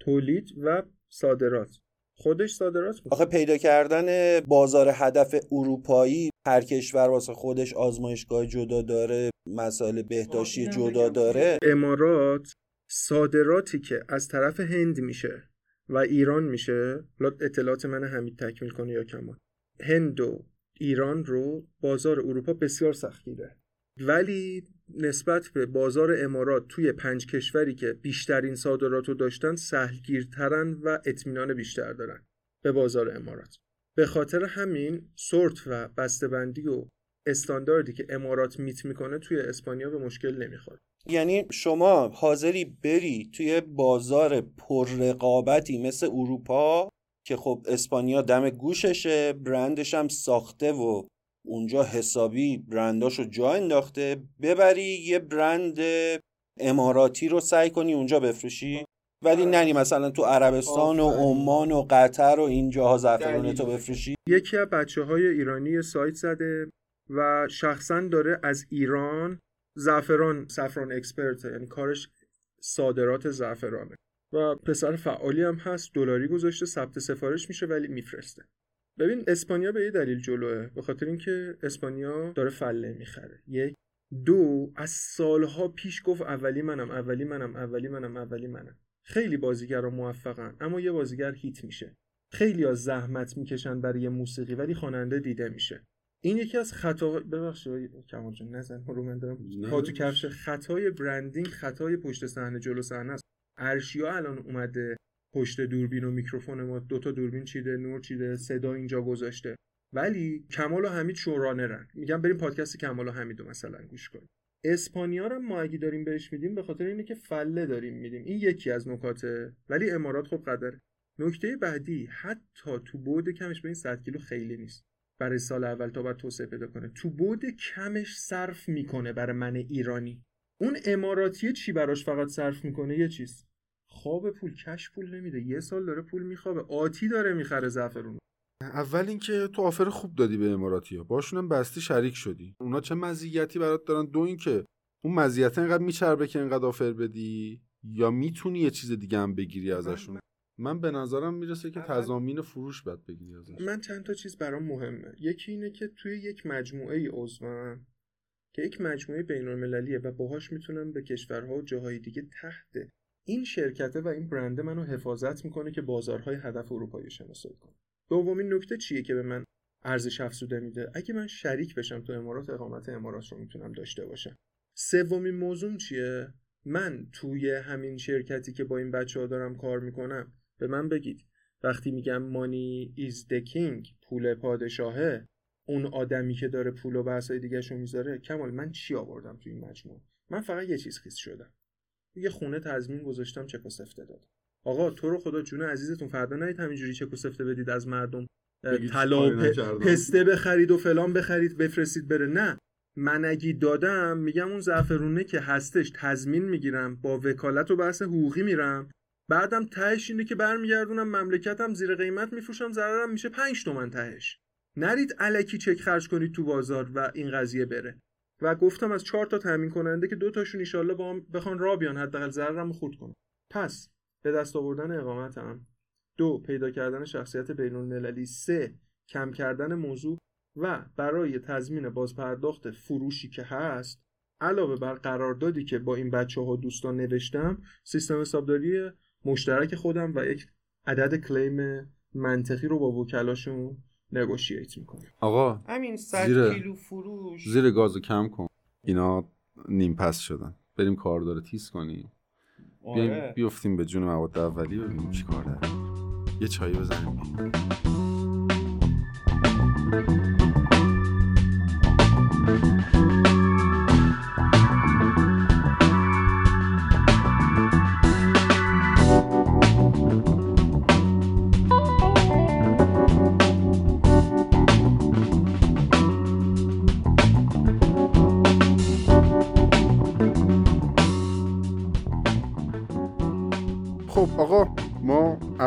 تولید و صادرات. خودش صادرات آخه پیدا کردن بازار هدف اروپایی هر کشور واسه خودش آزمایشگاه جدا داره مسائل بهداشتی جدا داره. امارات صادراتی که از طرف هند میشه و ایران میشه اطلاعات من حمید تکمیل کنه یا کمان هند و ایران رو بازار اروپا بسیار سختگیره. ولی نسبت به بازار امارات توی پنج کشوری که بیشترین صادرات رو داشتن سهلگیرترن و اطمینان بیشتر دارن به بازار امارات. به خاطر همین سورت و بسته‌بندی و استانداردی که امارات میت می‌کنه توی اسپانیا به مشکل نمی‌خوره. یعنی شما حاضری بری توی بازار پررقابتی مثل اروپا که خب اسپانیا دم گوششه برندش هم ساخته و اونجا حسابی برنداشو جا انداخته ببری یه برند اماراتی رو سعی کنی اونجا بفروشی. ولی آره. ننی مثلا تو عربستان و عمان و قطر و این جاها زعفرون تو بفروشی. یکی از بچه های ایرانی سایت زده و شخصا داره از ایران زعفران سفران اکسپرت یعنی کارش صادرات زعفرانه. و پسر فعالی هم هست دلاری گذاشته ثبت سفارش میشه ولی میفرسته. ببین اسپانیا به یه دلیل جلوه به خاطر اینکه اسپانیا داره فله می‌خره. یک. دو از سالها پیش گفت اولی منم اولی منم اولی منم اولی منم. خیلی بازیگر موفقن اما یه بازیگر هیت میشه. خیلی از زحمت می‌کشن برای موسیقی ولی خواننده دیده میشه. این یکی از خطا ببخشید کمال جان نزن رو من دارم. تو کفش. خطای برندینگ خطای پشت صحنه جلو صحنه است. ارشیا الان اومده. پشت دوربین و میکروفون ما دوتا دوربین چیده نور چیده صدا اینجا گذاشته. ولی کمال و حمید شورانرن. میگم بریم پادکست کمال و حمیدو مثلا گوش کنیم. اسپانیا رو ما اگه داریم بهش میدیم به خاطر اینه که فله داریم میدیم. این یکی از نکاته ولی امارات خب قدر. نکته بعدی حتی تو بود کمش به این 100 کیلو خیلی نیست. برای سال اول تا بعد توسعه پیدا کنه. تو بود کمش صرف می‌کنه برای من ایرانی. اون اماراتی چی براش فقط صرف می‌کنه؟ یه چیز. خواب پول کش پول نمیده. یه سال داره پول میخوابه. آتی داره می‌خره زعفرون اول اینکه تو آفر خوب دادی به اماراتی ها. باشون هم بستی شریک شدی. اونا چه مزیتی برات دارن؟ دو اینکه اون مزیت اینقدر میچربه که اینقدر آفر بدی یا می‌تونی یه چیز دیگه هم بگیری ازشون؟ من به نظرم می‌رسه که تضامین فروش باید بگیری ازش. من چند تا چیز برام مهمه. یکی اینه که توی یک مجموعه ای عضوم که یک مجموعه بین المللیه و باهاش می‌تونم به کشورها و جاهای دیگه تحت این شرکته و این برنده منو حفاظت می‌کنه که بازارهای هدف اروپایی شناسایی کنه. دومین نکته چیه که به من ارزش افزوده میده؟ اگه من شریک بشم تو امارات اقامت امارات رو می‌تونم داشته باشم. سومین موضوع چیه؟ من توی همین شرکتی که با این بچه ها دارم کار می‌کنم به من بگید. وقتی میگم مانی ایز د کینگ پول پادشاهه اون آدمی که داره پول و بحثای دیگه می‌ذاره کمال من چی آوردم توی این مجموعه؟ من فقط یه چیز خیس شدم. یه خونه تضمین گذاشتم چک و سفته دادم آقا تو رو خدا جون عزیزتون فردا نهید همینجوری چک و سفته بدید از مردم. طلا پسته بخرید و فلان بخرید بفرستید بره. نه. من اگه دادم میگم اون زعفرونه که هستش تضمین می‌گیرم با وکالت و بحث حقوقی میرم. بعدم تهش اینه که برمیگردونم مملکتم زیر قیمت میفروشم ضررم میشه 5 تومن تهش. نرید علکی چک خرج کنید تو بازار و این قضیه بره. و گفتم از چهار تا تامین کننده که دو تاشون ایشالله با هم بخوان را بیان حداقل ضررم خورد کنم پس به دست آوردن اقامتم. دو پیدا کردن شخصیت بین المللی سه کم کردن موضوع. و برای تضمین بازپرداخت فروشی که هست علاوه بر قراردادی که با این بچه ها دوستان نوشتم سیستم حسابداری مشترک خودم و یک عدد کلیم منطقی رو با وکلاشون نگوشییت می‌کنه آقا همین 100 کیلو فروش. زیر گازو کم کن. اینا نیم پس شدن. بریم کاردار تیز کنیم. آره. بیفتیم به جون مواد اولی ببینیم چی کار داریم یه چایی بزنیم.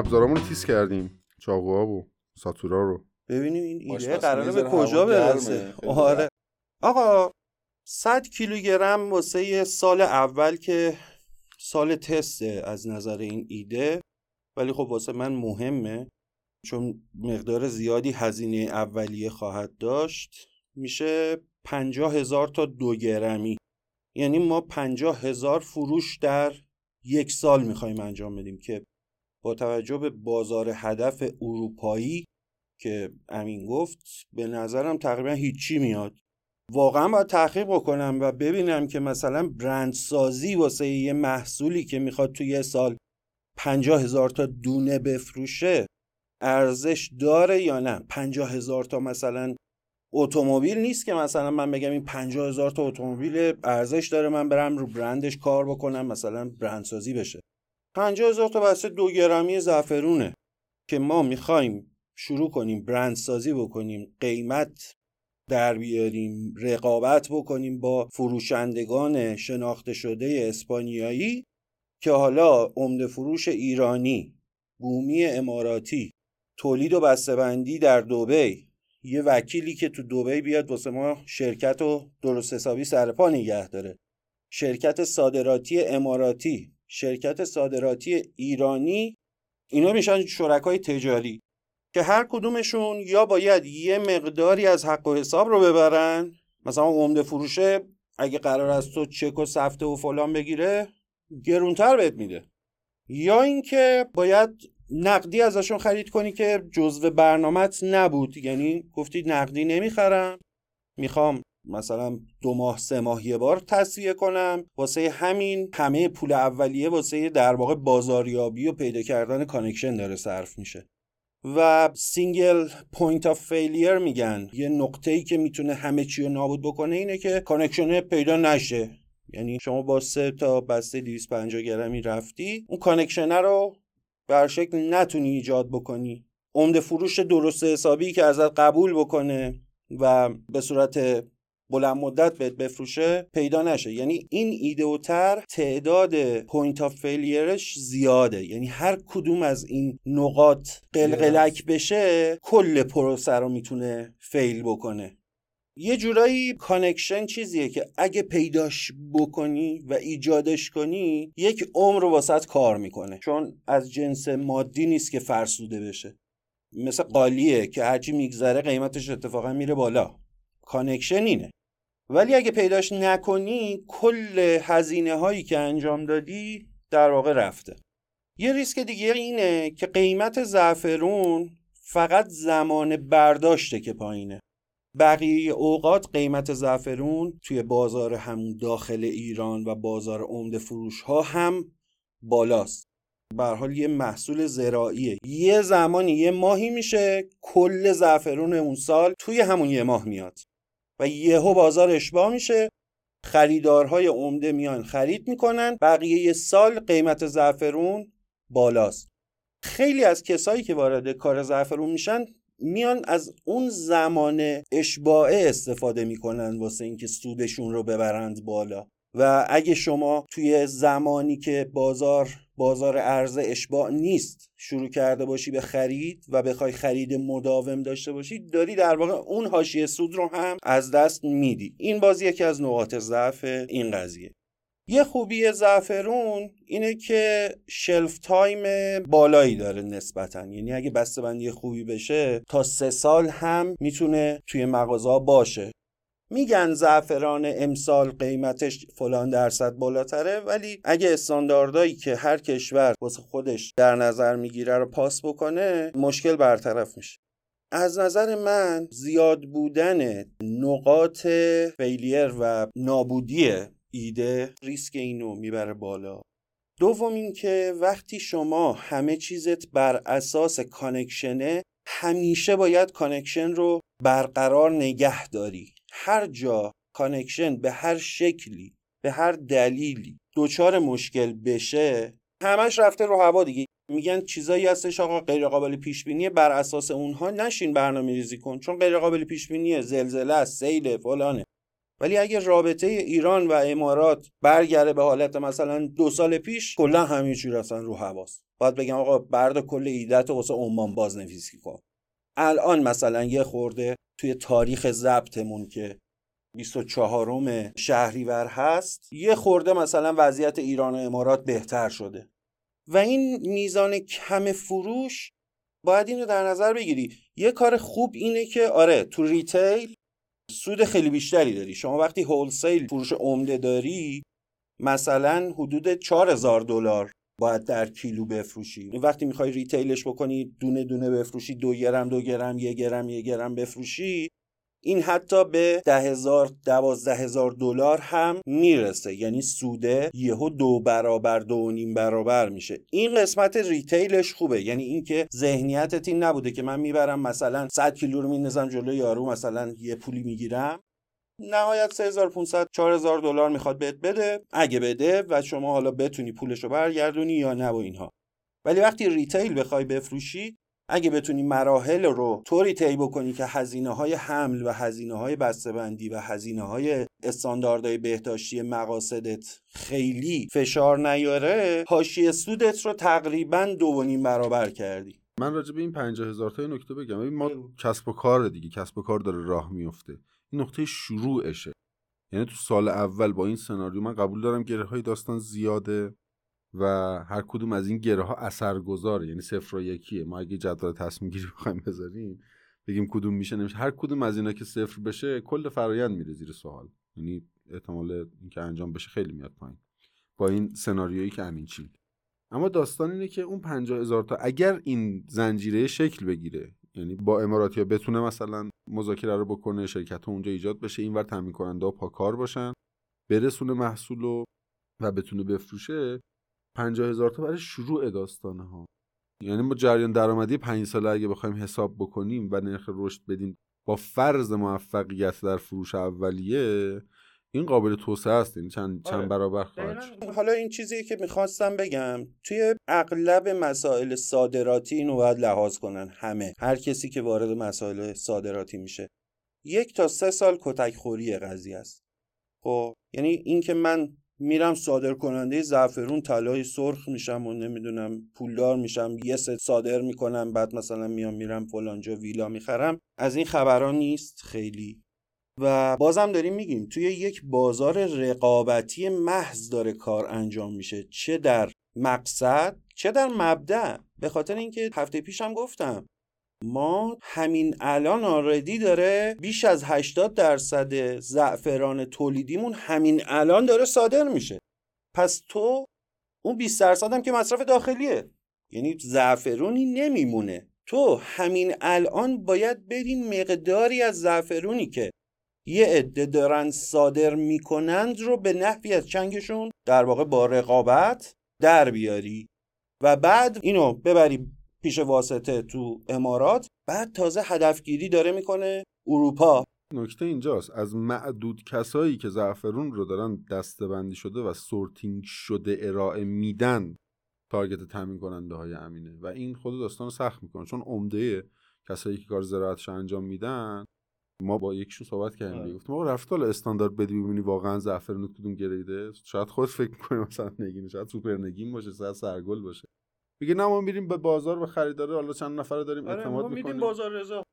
ابزارامون رو تیز کردیم. چاقوها و ساتورا رو. ببینیم این ایده قراره به کجا برسه؟ آره. آقا 100 کیلوگرم واسه سال اول که سال تسته از نظر این ایده. ولی خب واسه من مهمه چون مقدار زیادی هزینه اولیه خواهد داشت. میشه پنجاه هزار تا دو گرمی. یعنی ما پنجاه هزار فروش در یک سال می‌خوایم انجام بدیم که با توجه به بازار هدف اروپایی که امین گفت به نظرم تقریبا هیچی میاد. واقعا باید تحقیق بکنم و ببینم که مثلا برندسازی واسه یه محصولی که می‌خواد توی یه سال پنجاه هزار تا دونه بفروشه ارزش داره یا نه؟ پنجاه هزار تا مثلا اتومبیل نیست که مثلا من بگم این پنجاه هزار تا اتومبیل ارزش داره من برم رو برندش کار بکنم مثلا برندسازی بشه. پنجاه هزار تا بسته دو گرمی زعفرونه که ما می‌خوایم شروع کنیم برندسازی بکنیم قیمت در بیاریم رقابت بکنیم با فروشندگان شناخته شده اسپانیایی که حالا عمده فروش ایرانی بومی اماراتی تولید و بسته‌بندی در دوبی یه وکیلی که تو دوبی بیاد واسه ما شرکت رو درست حسابی سرپا نگه داره. شرکت صادراتی اماراتی. شرکت صادراتی ایرانی اینا میشن شرکای تجاری که هر کدومشون یا باید یه مقداری از حق و حساب رو ببرن. مثلا عمده فروشه اگه قرار است تو چک و سفته و فلان بگیره گرونتر بهت میده. یا اینکه باید نقدی ازشون خرید کنی که جزو برنامت نبود. یعنی گفتی نقدی نمی‌خرم می‌خوام مثلا دو ماه سه ماه یه بار تسویه کنم. واسه همین همه پول اولیه واسه در واقع بازاریابی و پیدا کردن connection داره صرف میشه. و single point of failure میگن. یه نقطه ای که می‌تونه همه چی رو نابود بکنه اینه که connection پیدا نشه. یعنی شما با سه تا بسته 250 گرمی رفتی اون connection ه رو بر شکل نتونی ایجاد بکنی. عمده فروش درست حسابی که ازت قبول بکنه و به صورت بلند مدت بهت بفروشه پیدا نشه. یعنی این ایده و تر تعداد point of failure ش زیاده. یعنی هر کدوم از این نقاط قلقلک بشه کل پروسه رو می‌تونه fail بکنه. یه جورایی connection چیزیه که اگه پیداش بکنی و ایجادش کنی یک عمر واسط کار می‌کنه. چون از جنس مادی نیست که فرسوده بشه. مثل قالیه که هرچی میگذره قیمتش اتفاقا میره بالا. connection اینه. ولی اگه پیداش نکنی کل هزینه هایی که انجام دادی در واقع رفته. یه ریسک دیگه اینه که قیمت زعفرون فقط زمان برداشته که پایینه. بقیه اوقات قیمت زعفرون توی بازار هم داخل ایران و بازار عمده فروش ها هم بالاست. به حال یه محصول زراعیه. یه زمانی یه ماهی میشه کل زعفرون اون سال توی همون یه ماه میاد. و یهو بازار اشباه میشه. خریدارهای عمده میان خرید می‌کنن. بقیه سال قیمت زعفرون بالاست. خیلی از کسایی که وارد کار زعفرون میشن میان از اون زمان اشباعه استفاده می‌کنن واسه اینکه سودشون رو ببرند بالا. و اگه شما توی زمانی که بازار بازار ارز اشباع نیست شروع کرده باشی به خرید و بخوای خرید مداوم داشته باشی داری در واقع اون حاشیه سود رو هم از دست میدی. این بازی یکی از نقاط ضعف این قضیه. یه خوبی زعفرون اینه که شلف تایم بالایی داره نسبتا. یعنی اگه بسته بندی خوبی بشه تا سه سال هم می‌تونه توی مغازه باشه. میگن زعفران امسال قیمتش فلان درصد بالاتره ولی اگه استانداردهایی که هر کشور واسه خودش در نظر می‌گیره رو پاس بکنه مشکل برطرف میشه. از نظر من زیاد بودن نقاط failure و نابودی ایده ریسک اینو می‌بره بالا. دوم اینکه وقتی شما همه چیزت بر اساس connection ه همیشه باید connection رو برقرار نگه داری. هر جا connection به هر شکلی به هر دلیلی دچار مشکل بشه همش رفته رو هوا دیگه. میگن چیزایی هستش آقا غیر قابل پیش بینی بر اساس اونها نشین برنامه ریزی کن چون غیر قابل پیش بینیه زلزله است سیل فلانه. ولی اگه رابطه ایران و امارات برگره به حالت مثلا دو سال پیش کلا همین چیز اصلا رو هواست. باید بگم آقا برد کل ایدت واسه عمان بازنویسی کن. الان مثلا یه خورده توی تاریخ ضبطمون که 24 شهریور هست یه خورده مثلا وضعیت ایران و امارات بهتر شده. و این میزان کم فروش باید اینو در نظر بگیری. یه کار خوب اینه که آره تو ریتیل سود خیلی بیشتری داری. شما وقتی هولسیل فروش عمده داری مثلا حدود 4000 دلار. باید در کیلو بفروشی. وقتی می‌خوای ریتیلش بکنی دونه دونه بفروشی دو گرم دو گرم یه گرم یه گرم بفروشی این حتی به ده هزار دوازده هزار دلار هم می‌رسه. یعنی سوده یهو دو برابر دو و نیم برابر میشه. این قسمت ریتیلش خوبه. یعنی اینکه ذهنیتت این نبوده که من می‌برم مثلا 100 کیلو رو میندازم جلو یارو مثلا یه پولی می‌گیرم. نهایت 3500 4000 دلار می‌خواد بهت بده اگه بده و شما حالا بتونی پولش رو برگردونی یا نه و اینها. ولی وقتی ریتیل بخوای بفروشی اگه بتونی مراحل رو طوری طی بکنی که هزینه های حمل و هزینه های بسته‌بندی و هزینه های استانداردهای بهداشتی مقاصدت خیلی فشار نیاره حاشیه سودت رو تقریبا دو و نیم برابر کردی. من راجع به این 50 هزار تا نکته بگم. ما کسب و کار دیگه. کسب و کار داره راه میفته. نقطه شروعشه. یعنی تو سال اول با این سناریو من قبول دارم گره های داستان زیاده و هر کدوم از این گره ها اثرگذاره. یعنی صفر و یکیه. ما اگه جدول تصمیم گیری بخوایم بذاریم بگیم کدوم میشه نمیشه. هر کدوم از اینا که صفر بشه کل فرایند میره زیر سوال. یعنی احتمال اینکه انجام بشه خیلی میاد پایین. با این سناریویی که همین چین اما داستان اینه که اون پنجاه هزار تا اگر این زنجیره شکل بگیره یعنی با اماراتیا بتونه مثلا مذاکره رو بکنه شرکت ها اونجا ایجاد بشه اینور تامین کننده ها پاکار باشن برسونه محصول رو و بتونه بفروشه پنجاه هزار تا برای شروع داستانه ها یعنی ما جریان درآمدی پنج ساله اگه بخوایم حساب بکنیم و نرخ رشد بدیم با فرض موفقیت در فروش اولیه این قابل توسعه است یعنی چند چند آره. برابر خواهد شد. حالا این چیزی که می‌خواستم بگم توی اغلب مسائل صادراتی اینو باید لحاظ کنن همه هر کسی که وارد مسائل صادراتی میشه. یک تا سه سال کتک خوری قضیه است. خب یعنی اینکه من میرم صادر کننده زعفرون طلای سرخ میشم و نمی‌دونم پولدار میشم یه ست صادر می‌کنم بعد مثلا میام میرم فلانجا ویلا می‌خرم. از این خبران نیست خیلی. و بازم داریم میگیم توی یک بازار رقابتی محض داره کار انجام میشه چه در مقصد چه در مبدع به خاطر اینکه هفته پیشم گفتم ما همین الان آردی داره بیش از 80 درصد زعفران تولیدیمون همین الان داره صادر میشه. پس تو اون 20 درصد هم که مصرف داخلیه. یعنی زعفرونی نمیمونه. تو همین الان باید بری مقداری از زعفرونی که یه عده دارن صادر می‌کنند رو به نحوی از چنگشون در واقع با رقابت در بیاری. و بعد اینو ببری پیش واسطه تو امارات بعد تازه هدفگیری داره می‌کنه اروپا. نکته اینجاست از معدود کسایی که زعفرون رو دارن دستبندی شده و sorting شده ارائه میدن target تامین کننده های امینه. و این خود داستان رو سخت می‌کنه چون عمده کسایی که کار زراعتش انجام میدن ما با یکشون صحبت کردیم آره. گفتم ما رفت حالا استاندارد بدی ببینی واقعا زعفرون کدوم grade ه؟ شاید خود فکر کنی مثلا نگین شاید سوپر نگین باشه شاید سرگل باشه. میگه نه ما میریم به بازار به خریدار حالا چند نفر داریم آره اعتماد می‌کنیم. بازار رضا.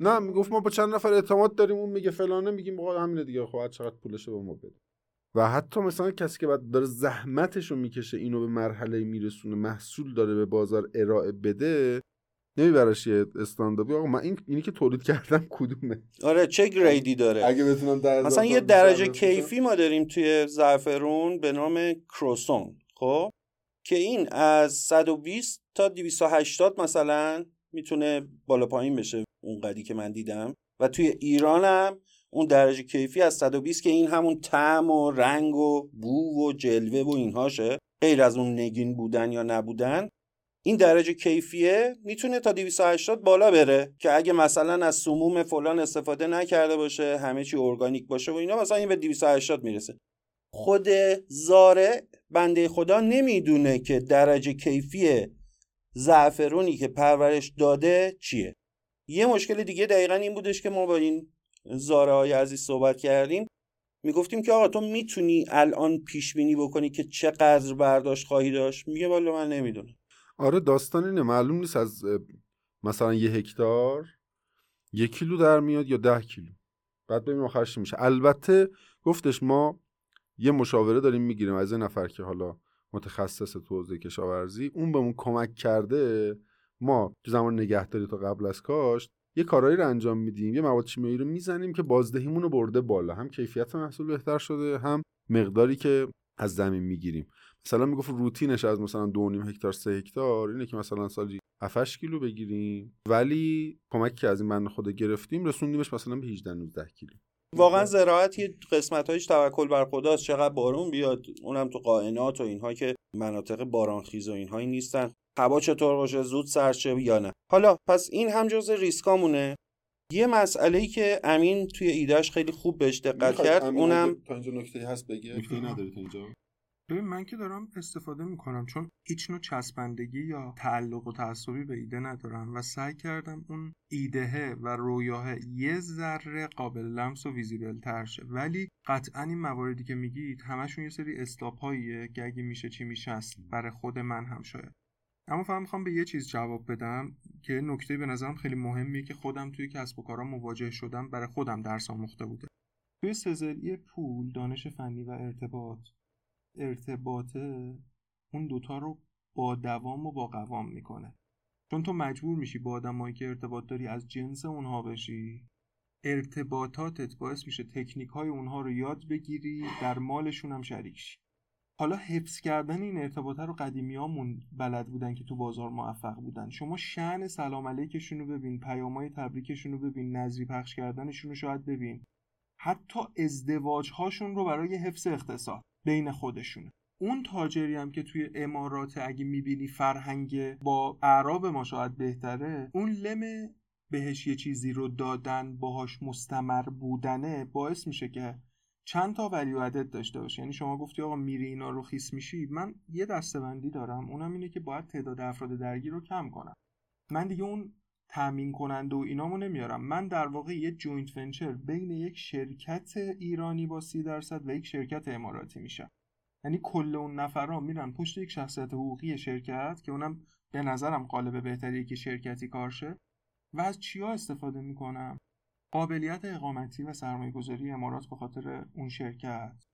نه می‌گفت ما با چند نفر اعتماد داریم اون میگه فلانه میگیم آقا همینه دیگه خب چقدر پولشه به ما بده. و حتی مثلا کسی که بعد داره زحمتش رو می‌کشه اینو به مرحله میرسونه محصول داره به بازار ارائه بده نمیبرش یه استانداردی؟ آقا من این اینی که تولید کردم کدومه؟ آره چه گریدی داره؟ اگه بتونم مثلا یه درجه کیفی ما داریم توی زعفرون به نام کروسون خب؟ که این از 120 تا 280 مثلا می‌تونه بالا پایین بشه اون قدی که من دیدم. و توی ایرانم اون درجه کیفی از 120 که این همون طعم و رنگ و بو و جلوه و اینهاشه غیر از اون نگین بودن یا نبودن این درجه کیفیه می‌تونه تا 280 بالا بره که اگه مثلا از سموم فلان استفاده نکرده باشه همه چی ارگانیک باشه و اینا مثلا این به 280 می‌رسه. خود زاره بنده خدا نمی‌دونه که درجه کیفی زعفرونی که پرورش داده چیه. یه مشکل دیگه دقیقا این بودش که ما با این زاره های عزیز صحبت کردیم. می‌گفتیم که آقا تو می‌تونی الان پیش بینی بکنی که چقدر برداشت خواهی داشت؟ میگه والا من نمی‌دونم. آره داستان اینه. معلوم نیست از مثلا یه هکتار یک کیلو در میاد یا ده کیلو. بعد ببینیم آخرش میشه. البته گفتش ما یه مشاوره داریم می‌گیریم از این نفر که حالا متخصص تو حوزه کشاورزی. اون بهمون کمک کرده ما تو زمان نگهداری تا قبل از کاشت یه کارایی رو انجام میدیم. یه مواد شیمیایی رو می‌زنیم که بازدهیمون رو برده بالا. هم کیفیت محصول بهتر شده هم مقداری که از زمین می‌گیریم. مثلا می‌گفت روتینش از مثلا دو نیم هکتار سه هکتار اینه که مثلا سالی 7 کیلو بگیریم. ولی کمکی که از این بند خود گرفتیم رسوندیمش مثلا به 18 19 کیلو. واقعا زراعت یه قسمت هایش توکل بر خداست. چقدر بارون بیاد اونم تو قائنات و اینها که مناطق بارانخیز و اینهایی نیستن. هوا چطور باشه زود سرشه یا نه. حالا پس این هم جز ریسکامونه. یه مسئله ای که امین توی ایدهش خیلی خوب بهش دقت کرد اونم تا اینجا نکته هست بگه؟ نکته نداری تا اینجا. ببین من که دارم استفاده می‌کنم چون هیچ نوع چسبندگی یا تعلق و تعصبی به ایده ندارم و سعی کردم اون ایدهه و رویاه یه ذره قابل لمس و ویزیبل تر شه. ولی قطعا این مواردی که میگید همشون یه سری استاپ هاییه که میشه چی میشه است برای خود من هم شاید. اما فقط می‌خوام به یه چیز جواب بدم که نکته به نظرم خیلی مهمیه که خودم توی کسب و کارا مواجه شدم برای خودم درس آموخته بوده. توی سزلی پول دانش فنی و ارتباط ارتباطه اون دوتا رو با دوام و با قوام می‌کنه. چون تو مجبور میشی با آدمایی که ارتباط داری از جنس اونها بشی ارتباطاتت باعث میشه تکنیک های اونها رو یاد بگیری در مالشون هم شریک شی. حالا حفظ کردن این ارتباطه رو قدیمیامون بلد بودن که تو بازار موفق بودن. شما شعن سلام علیکشون رو ببین پیامای تبریکشون رو ببین نظری پخش کردنشون رو شاید ببین. حتی ازدواج هاشون رو برای حفظ اقتصاد. بین خودشونه. اون تاجری هم که توی امارات اگه می‌بینی فرهنگ با اعراب ما شاید بهتره اون لم بهش یه چیزی رو دادن باهاش مستمر بودنه باعث میشه که چند تا value داشته باشه. یعنی شما گفتی آقا میری اینا رو خیس میشی من یه دستبندی دارم اونم اینه که باید تعداد افراد درگیر رو کم کنم. من دیگه اون تامین کننده و اینامو نمیارم. من در واقع یه joint venture بین یک شرکت ایرانی با سی درصد و یک شرکت اماراتی میشم. یعنی کل اون نفرا میرن پشت یک شخصیت حقوقی شرکت که اونم به نظرم قالب بهتری که شرکتی کارشه و از چیا استفاده می‌کنم؟ قابلیت اقامتی و سرمایه گذاری امارات به خاطر اون شرکت.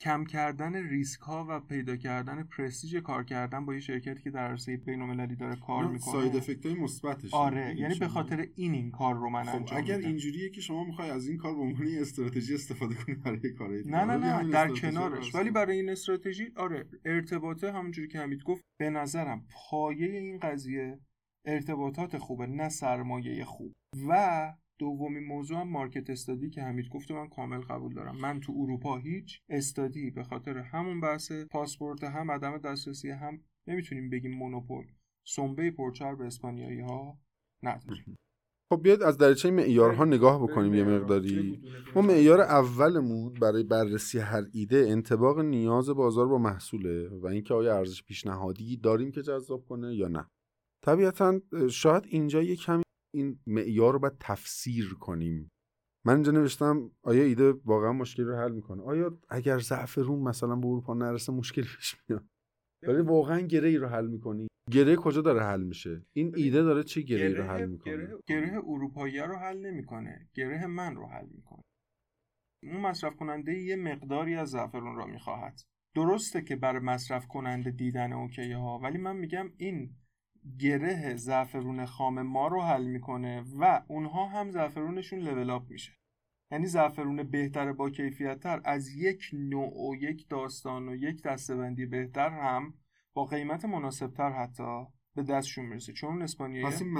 کم کردن ریسک ها و پیدا کردن پرستیژ کار کردن با یه شرکتی که در عرصه بین‌المللی داره کار می‌کنه ساید افکت های مثبتش آره یعنی به خاطر این این کار رو من خب انجام اگر. اینجوریه که شما می‌خوای از این کار به عنوان یه استراتژی استفاده کنی برای کارهای نه نه دیگه، نه همین در کنارش ولی. برای این استراتژی آره ارتباطه همونجوری که حمید گفت به نظرم پایه این قضیه ارتباطات خوبه نه سرمایه خوب و دومین موضوع هم مارکت استادی که حمید گفت من کامل قبول دارم. من تو اروپا هیچ استادی به خاطر همون بحث پاسپورت هم عدم دسترسی هم نمی‌تونیم بگیم مونوپول. سنبه پرچر به اسپانیایی ها نداریم خب بیاید از دریچه معیارها نگاه بکنیم یه مقداری. ما معیار اولمون برای بررسی هر ایده انتباق نیاز بازار با محصوله و اینکه آیا ارزش پیشنهادی داریم که جذاب کنه یا نه. طبیعتا شاید اینجا یه کمی این معیار رو باید تفسیر کنیم. من اینجا نوشتم آیا ایده واقعا مشکلی رو حل می‌کنه؟ آیا اگر زعفرون مثلا به اروپا نرسه مشکلی پیش میاد؟ داری واقعا گره ای رو حل می‌کنی. گره کجا داره حل میشه؟ این ایده داره چه گره ای رو حل می‌کنه؟ گره, گره اروپایی رو حل نمی‌کنه. گره من رو حل می‌کنه. اون مصرف کننده یه مقداری از زعفرون را می‌خواهد. درسته که برای مصرف کننده دیدن اوکیه ها ولی من میگم این گره زعفرون خام ما رو حل می‌کنه و اونها هم زعفرونشون لول اپ میشه. یعنی زعفرون بهتر با کیفیت تر از یک نوع و یک داستان و یک دستبندی بهتر هم با قیمت مناسب تر حتی به دستشون می‌رسه. چون اسپانیایی پس این.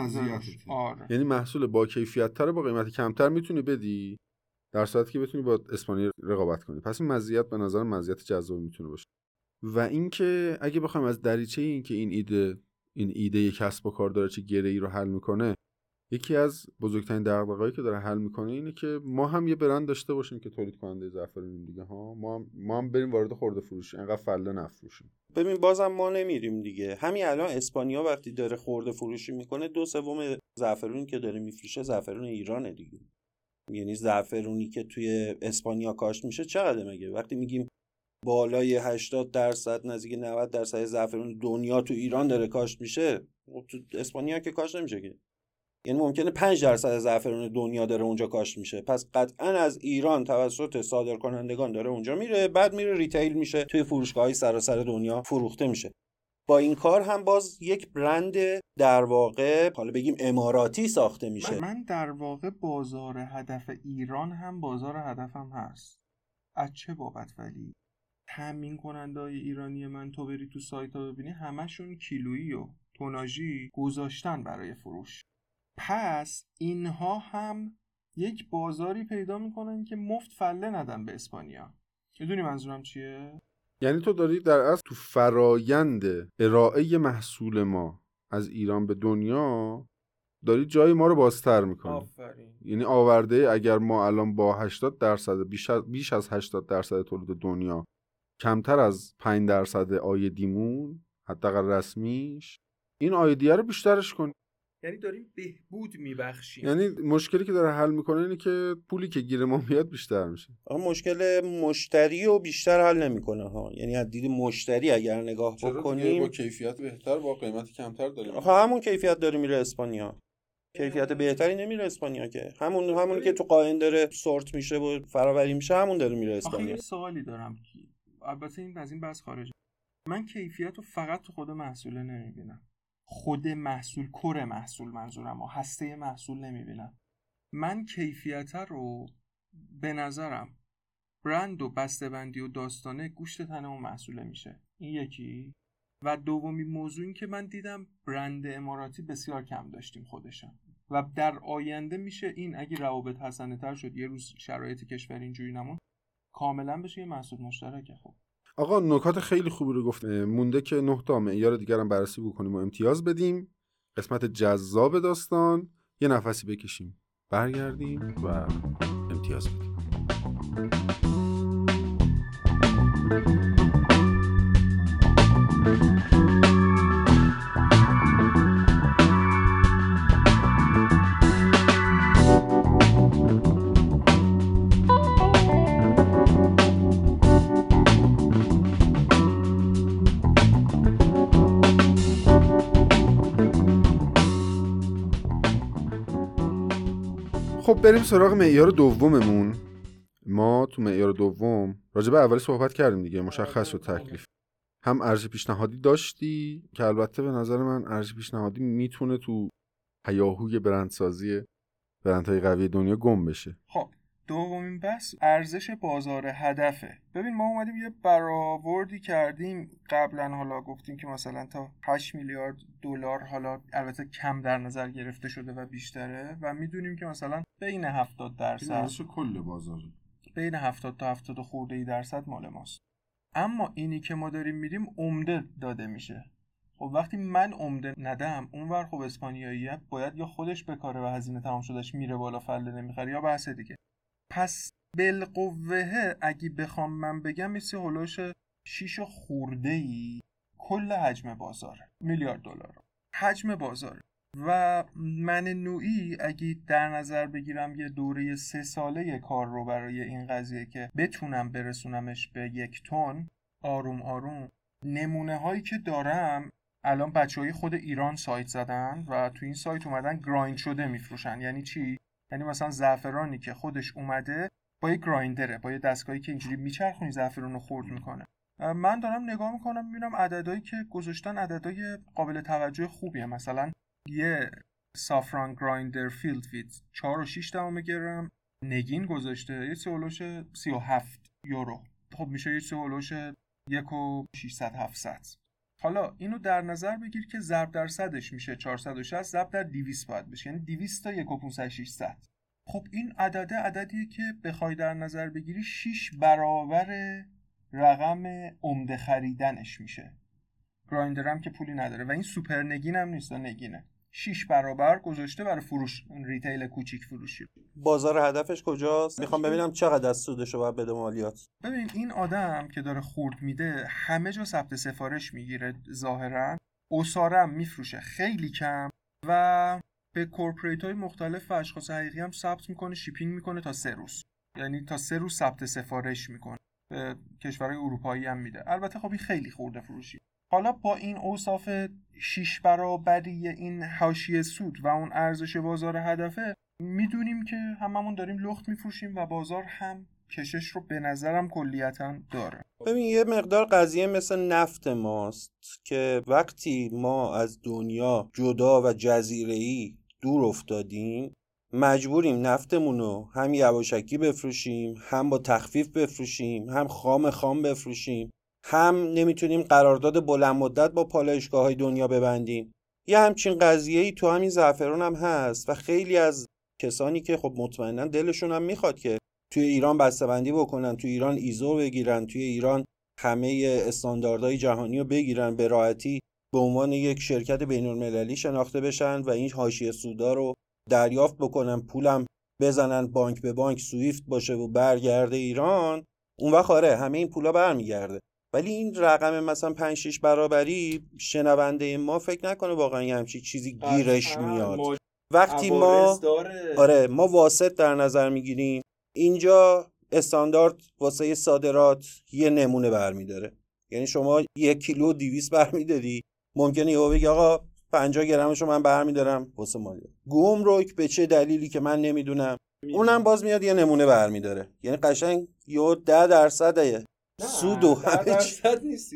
آره. یعنی محصول با کیفیت تر با قیمت کمتر می‌تونی بدی؟ در صورتی که بتونی با اسپانیا رقابت کنی. پس این مزیت به نظر مزیت جذابی می‌تونه باشه. و اینکه اگه بخوایم از دریچه این که این ایده این ایده کسب و کار داره چه گره ای رو حل می‌کنه یکی از بزرگترین دغدغه‌هایی که داره حل می‌کنه اینه که ما هم یه برند داشته باشیم که تولید کننده زعفرونیم دیگه ها. ما هم, ما هم بریم وارد خورده فروشی انقدر فله نفروشیم. ببین بازم ما نمیریم دیگه. همین الان اسپانیا وقتی داره خورده فروشی می‌کنه دو سوم زعفرونی که داره میفروشه زعفرون ایرانه دیگه. یعنی زعفرونی که توی اسپانیا کاشت میشه چقدر مگه؟ وقتی میگیم بالای 80 درصد نزدیک 90 درصد زعفرون دنیا تو ایران داره کاشت میشه. تو اسپانیا که کاشت نمیشه که. یعنی ممکنه 5 درصد زعفرون دنیا داره اونجا کاشت میشه. پس قطعا از ایران توسط صادرکنندگان داره اونجا میره بعد میره ریتیل میشه. توی فروشگاه های سراسر دنیا فروخته میشه. با این کار هم باز یک برند در واقع حالا بگیم اماراتی ساخته میشه. من در واقع بازار هدف ایران هم بازار هدفم هست. از چه بابت ولی؟ تامین کننده های ایرانی من تو بری تو سایت ها ببینی همشون کیلویی و توناژی گذاشتن برای فروش. پس اینها هم یک بازاری پیدا می‌کنن که مفت فله ندن به اسپانیا. می‌دونی منظورم چیه؟ یعنی تو داری در اصل تو فرایند ارائه محصول ما از ایران به دنیا داری جای ما رو بازتر می‌کنی. آفرین. یعنی آورده اگر ما الان با 80 درصد بیش از, بیش از 80 درصد تولید دنیا کمتر از 5 درصد آیدیمون حداقل رسمیش. این آیدیه رو بیشترش کن. یعنی داریم بهبود میبخشیم. یعنی مشکلی که داره حل می‌کنه اینه که پولی که گیر ما میاد بیشتر میشه. آقا مشکل مشتری رو بیشتر حل نمی‌کنه ها. یعنی از دید مشتری اگر نگاه بکنیم با کیفیت بهتر با قیمت کمتر داریم؟ آخه همون کیفیت داره میره اسپانیا. کیفیت بهتری نمیره اسپانیا که. همون همون که تو قاین داره سورت میشه و فراوری میشه همون داره میره آخه اسپانیا. یه سوالی دارم. البته این از این بحث خارجه من کیفیت رو فقط تو خود محصول نمی‌بینم. خود محصول کر محصول منظورم و هسته محصول نمی‌بینم. من کیفیت رو به نظرم برند و بسته‌بندی و داستانه گوشت تن اون محصوله میشه. این یکی. و دومی موضوع این که من دیدم برند اماراتی بسیار کم داشتیم خودشم. و در آینده میشه این اگه روابط حسنه تر شد یه روز شرایط کشور اینجوری نمون. کاملا بشه یه محصول مشترکه خب. آقا نکات خیلی خوبی رو گفت مونده که نه تا معیار دیگر هم بررسی بکنیم و امتیاز بدیم. قسمت جذاب داستان. یه نفسی بکشیم. برگردیم و امتیاز بدیم. خب بریم سراغ معیار دوممون. ما تو معیار دوم راجع به اولی صحبت کردیم دیگه مشخص و تکلیف. هم ارزش پیشنهادی داشتی که البته به نظر من ارزش پیشنهادی می‌تونه تو هیاهوی برندسازی برندهای قوی دنیا گم بشه. خب. دومین بحث ارزش بازار هدفه. ببین ما اومدیم یه برآوردی کردیم. قبلا حالا گفتیم که مثلا تا 8 میلیارد دلار حالا البته کم در نظر گرفته شده و بیشتره و می‌دونیم که مثلا بین 70 درصد کل بازار بین 70 تا 70 خورده ای درصد مال ماست. اما اینی که ما داریم میدیم عمده داده میشه. خب وقتی من عمده ندم اونور خب اسپانیاییه باید یا خودش بکاره و هزینه تمام شدهش میره بالا فله نمی‌خره یا بحث دیگه. پس بالقوه اگه بخوام من بگم مثل هلوش 6 خورده ای کل حجم بازاره میلیارد دلار. حجم بازاره و من نوعی اگه در نظر بگیرم یه دوره سه ساله کار رو برای این قضیه که بتونم برسونمش به یک تن آروم آروم. نمونه هایی که دارم الان بچه های خود ایران سایت زدن و تو این سایت اومدن گرایند شده میفروشن. یعنی چی؟ یعنی مثلا زعفرانی که خودش اومده با یه grinder ه با یه دستگاهی که اینجوری میچرخونی زعفران رو خورد می‌کنه. من دارم نگاه می‌کنم می‌بینم عددهایی که گذاشتن عددهای قابل توجه خوبیه. مثلا یه saffron grinder filled with 4 و 6 دهم گرم نگین گذاشته یه سولوش 37 یورو. خب میشه یه سولوش یک و 600 700 حالا اینو در نظر بگیر که ضرب در صدش میشه 460 ضرب در 200 باید بشه. یعنی 200 تا 1 و 500 600 خب این عدده عددیه که بخوای در نظر بگیری 6 برابر رقم عمده خریدنش میشه. گرایندرم که پولی نداره. و این سوپر نگین هم نیست نگینه. 6 برابر گذاشته برای فروش ریتیل کوچیک فروشی بازار هدفش کجاست؟ می‌خوام ببینم چقدر از سودش رو باید بده مالیات. ببین این آدم که داره خورد میده همه جا ثبت سفارش می‌گیره ظاهرا. اسارم میفروشه خیلی کم و به کورپریت های مختلف و اشخاص حقیقی هم ثبت می‌کنه شیپینگ می‌کنه تا سه روز. یعنی تا سه روز ثبت سفارش می‌کنه. به کشورهای اروپایی هم میده. البته خب این خیلی خورده فروشی. حالا با این اوصاف شیش برابری این حاشیه سود و اون ارزش بازار هدفه می‌دونیم که هممون داریم لخت میفروشیم و بازار هم کشش رو به نظرم کلیتا داره. ببین یه مقدار قضیه مثل نفت ماست که وقتی ما از دنیا جدا و جزیره ای دور افتادیم مجبوریم نفتمون رو هم یواشکی بفروشیم هم با تخفیف بفروشیم هم خام خام بفروشیم. هم نمی‌تونیم قرارداد بلند مدت با پالایشگاه های دنیا ببندیم یه همچین قضیه ای تو همین زعفرون هم هست و خیلی از کسانی که خب مطمئنا دلشون هم می‌خواد که توی ایران بسته‌بندی بکنن توی ایران ایزو بگیرن توی ایران همه استانداردهای جهانی رو بگیرن به راحتی به عنوان یک شرکت بین المللی شناخته بشن و این حاشیه سودا رو دریافت بکنن پولم بزنن بانک به بانک سویفت باشه و برگرده ایران اون وقت آره همه این پولا برمیگرده. ولی این رقم مثلا 5 6 برابری شنونده ما فکر نکنه واقعا یه همچی چیزی گیرش میاد. وقتی ما آره ما واسط در نظر می‌گیریم. اینجا استاندارد واسه صادرات یه نمونه برمیداره. یعنی شما یک کیلو 200 برمیداری. ممکنه یهو بگی آقا 50 گرمشو من برمیدارم. واسه مالی گمرک به چه دلیلی که من نمی‌دونم. اونم باز میاد یه نمونه برمیداره. یعنی قشنگ یه 10 درصد سود و درصد نیست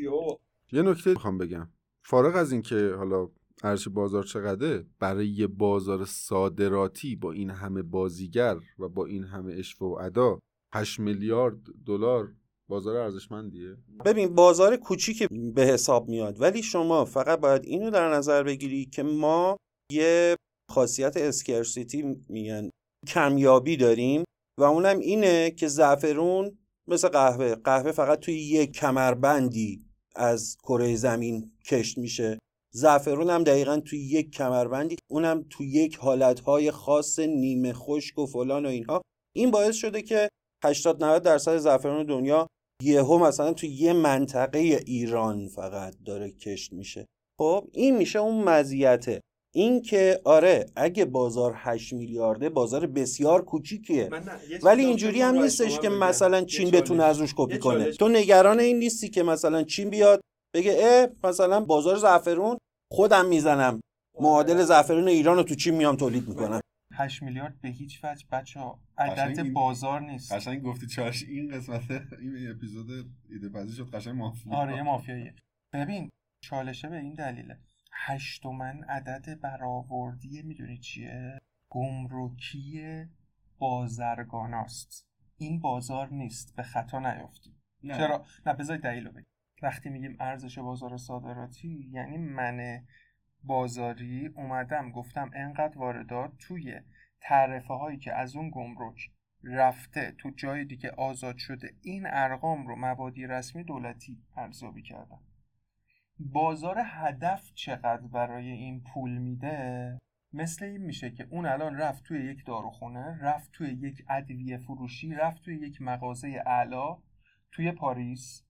یه نکته می‌خوام بگم. فارغ از اینکه حالا ارزش بازار چقدره برای یه بازار صادراتی با این همه بازیگر و با این همه اشوه و ادا 8 میلیارد دلار بازار ارزشمندیه؟ ببین بازار کوچیک به حساب میاد ولی شما فقط باید اینو در نظر بگیری که ما یه خاصیت اسکرسیتی میگن کمیابی داریم و اونم اینه که زعفرون مثل قهوه. قهوه فقط توی یک کمربندی از کره زمین کشت میشه. زعفرون هم دقیقا توی یک کمربندی. اونم توی یک حالتهای خاص نیمه خشک و فلان و اینها. این باعث شده که 80 90 درصد زعفران دنیا یهو مثلا توی یه منطقه ایران فقط داره کشت میشه. خب این میشه اون مزیته این که آره اگه بازار 8 میلیارده بازار بسیار کوچیکیه. ولی اینجوری هم نیستش که مثلا چین بتونه از روش کپی کنه. تو نگران این نیستی که مثلا چین بیاد بگه اه مثلا بازار زعفرون خودم می‌زنم. معادل زعفرون ایران رو تو چین میام تولید می‌کنم. 8 میلیارد به هیچ وجه بچه ها عدد بازار نیست. قشنگ گفتی چاش این قسمت این اپیزود ایده پذیر شد. قشنگ مافیا. آره مافیاییه. ببین چالشه به این دلیله. هشتمن عدد برآوردی می‌دونی چیه؟ گمرکی بازرگاناست. این بازار نیست به خطا نیفتیم چرا؟ نه بذار دلیل بگم. وقتی میگیم ارزش بازار صادراتی یعنی من بازاری اومدم گفتم انقدر واردات توی تعرفه هایی که از اون گمرک رفته تو جای دیگه آزاد شده این ارقام رو مبادی رسمی دولتی ارزیابی کردم بازار هدف چقدر برای این پول میده؟ مثل این میشه که اون الان رفت توی یک داروخونه رفت توی یک ادویه فروشی رفت توی یک مغازه اعلا توی پاریس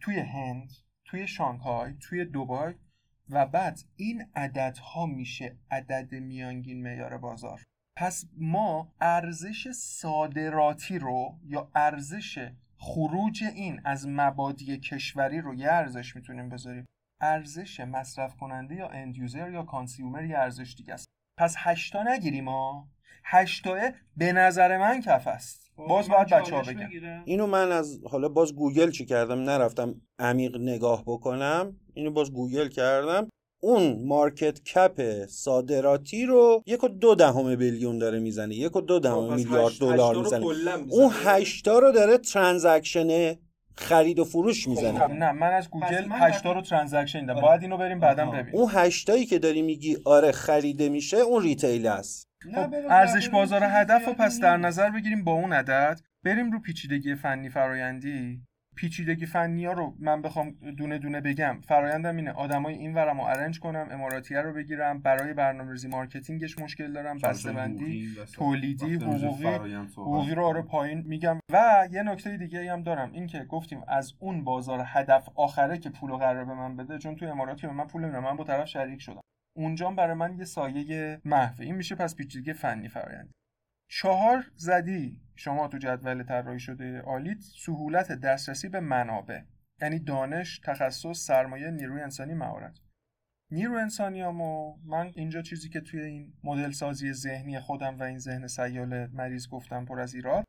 توی هند توی شانگهای توی دوبای و بعد این عددها میشه عدد میانگین معیار بازار. پس ما ارزش صادراتی رو یا ارزش خروج این از مبادی کشوری رو یه ارزش می‌تونیم بذاریم. ارزش مصرف کننده یا end user یا consumer یه ارزش دیگه است. پس هشتا نگیریم ها. هشتاه به نظر من کف است. باز باید بچه ها بگم اینو من از حالا باز گوگل چی کردم؟ نرفتم عمیق نگاه بکنم. اینو باز گوگل کردم. اون market cap صادراتی رو یک و دو دهم billion داره می‌زنه. یک و دو دهم میلیارد دلار می‌زنه. اون هشتا رو داره transaction خرید و فروش می‌زنه. نه من از گوگل هشتا رو transaction دیدم باید اینو بریم بعدا ببینیم. اون هشتایی که داری میگی آره خریده میشه اون retail است. خب ارزش بازار هدف رو پس در نظر بگیریم با اون عدد بریم رو پیچیدگی فنی فرایندی. پیچیدگی فنی ها رو من بخوام دونه دونه بگم. فرایندم اینه آدمای این ورم رو arrange کنم اماراتیه رو بگیرم برای برنامه‌ریزی marketing ش مشکل دارم بسته‌بندی تولیدی حقوقی حقوقی رو آره پایین میگم. و یه نکته دیگه هم دارم این که گفتیم از اون بازار هدف آخره که پولو قرار به من بده چون تو امارات که به من پول نمیدن من با طرف شریک شدم. اونجا برای من یه سایه محو. این میشه پس پیچیدگی فنی فرآیند چهار زدی شما تو جدول طراحی شده آلیت سهولت دسترسی به منابع یعنی دانش تخصص سرمایه نیروی انسانی مهارت. نیرو انسانیامو من اینجا چیزی که توی این مدل سازی ذهنی خودم و این ذهن سیال مریض گفتم پر از ایراد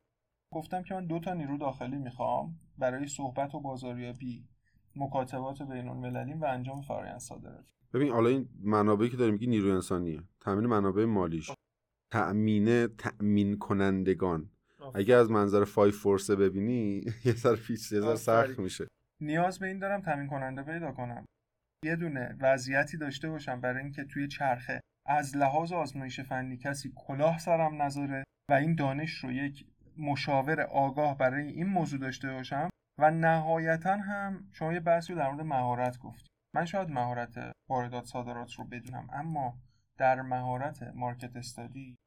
گفتم که من دو تا نیرو داخلی می‌خوام برای صحبت و بازاریابی مکاتبات بین المللی و انجام فرآیند صادراتی. ببین حالا این منابعی که داری میگی نیروی انسانیه. تامین منابع مالیش. تأمینه تأمین کنندگان اگه از منظر فای فورسه ببینی یه سر پیچ یه سخت میشه. نیاز به این دارم تامین کننده پیدا کنم. یه دونه وضعیتی داشته باشم برای اینکه توی چرخه از لحاظ آزمایش فنی کسی کلاه سرم نذاره و این دانش رو یک مشاور آگاه برای این موضوع داشته باشم و نهایتا هم شما یه بحثی رو در مورد مهارت گفتی. من شاید مهارت واردات صادرات رو بدونم اما در مهارت مارکت استادی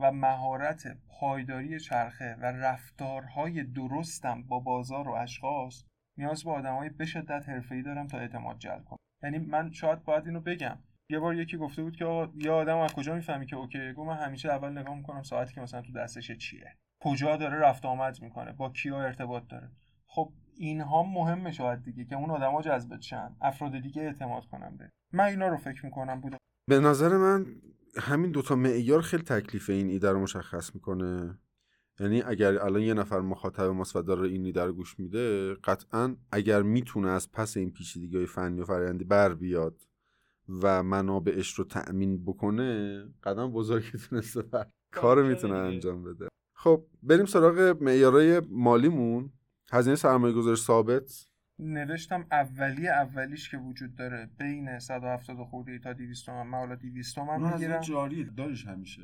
و مهارت پایداری چرخه و رفتارهای درستم با بازار و اشخاص نیاز به آدمای به شدت حرفه‌ای دارم تا اعتماد جلب کنم. یعنی من شاید باید اینو بگم. یه بار یکی گفته بود که یه آدم از کجا می‌فهمی که اوکی؟ گو من همیشه اول نگاه می‌کنم ساعتی که مثلا تو دستش چیه. کجا داره رفت آمد می‌کنه؟ با کیا ارتباط داره؟ خب اینها مهمه شاید دیگه که اون آدما جذب شن افراد دیگه اعتماد کنن به من اینا رو فکر می‌کنم بودم به نظر من همین دوتا معیار خیلی تکلیف این ایده رو مشخص می‌کنه. یعنی اگر الان یه نفر مخاطب ماست و داره این ایده رو گوش میده قطعا اگر می‌تونه از پس این پیچیدگی های فنی و فرآیندی بر بیاد و منابعش رو تأمین بکنه قدم بزرگی تونسته بر کار می‌تونه انجام بده. خب بریم سراغ معیارهای مالیمون. هزینه سرمایه گذاری ثابت. نوشتم اولی اولیش که وجود داره بین 170 خورده تا 200 تومن من حالا 200 تومن می‌گیرم. جاری داریش همیشه.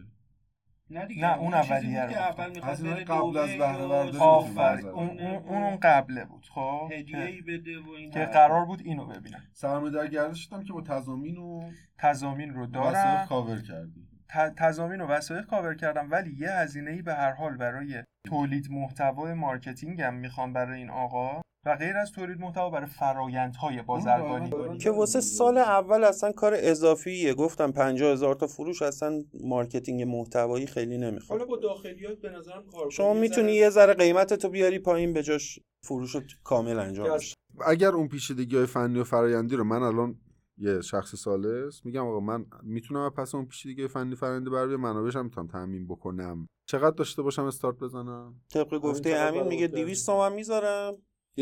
نه دیگه نه اون اولیه رو هزینه قبل از بهره برداری آفرین. اون اون اون قبله بود. خب هدیه‌ای بده و این که قرار بود اینو ببینم. سرمایه‌دار گردش که با تضامین و تضامین رو دارم. کاور کردی. تضامین و وسایق کاور کردم ولی یه هزینه ای به هر حال برای تولید محتوای marketing م می‌خوام برای این آقا. و غیر از تولید محتوا برای فرایندهای بازرگانی که واسه سال اول اصلا کار اضافیه. گفتم 50 هزار تا فروش اصلا marketing محتوایی خیلی نمی‌خواد. حالا با داخلیات به نظرم کار شما می‌تونی یه ذره قیمت تو بیاری پایین به جاش فروش کامل انجام بشه. اگر اون پیچیدگی های فنی و فرایندی رو من الان یه شخص سالس میگم آقا من می‌تونم پس اون پیچیدگی فنی فرآیندی بر منابعش هم می‌تونم تامین بکنم. چقدر داشته باشم استارت بزنم؟ طبق گفته همین میگه 200 تومن می‌ذارم.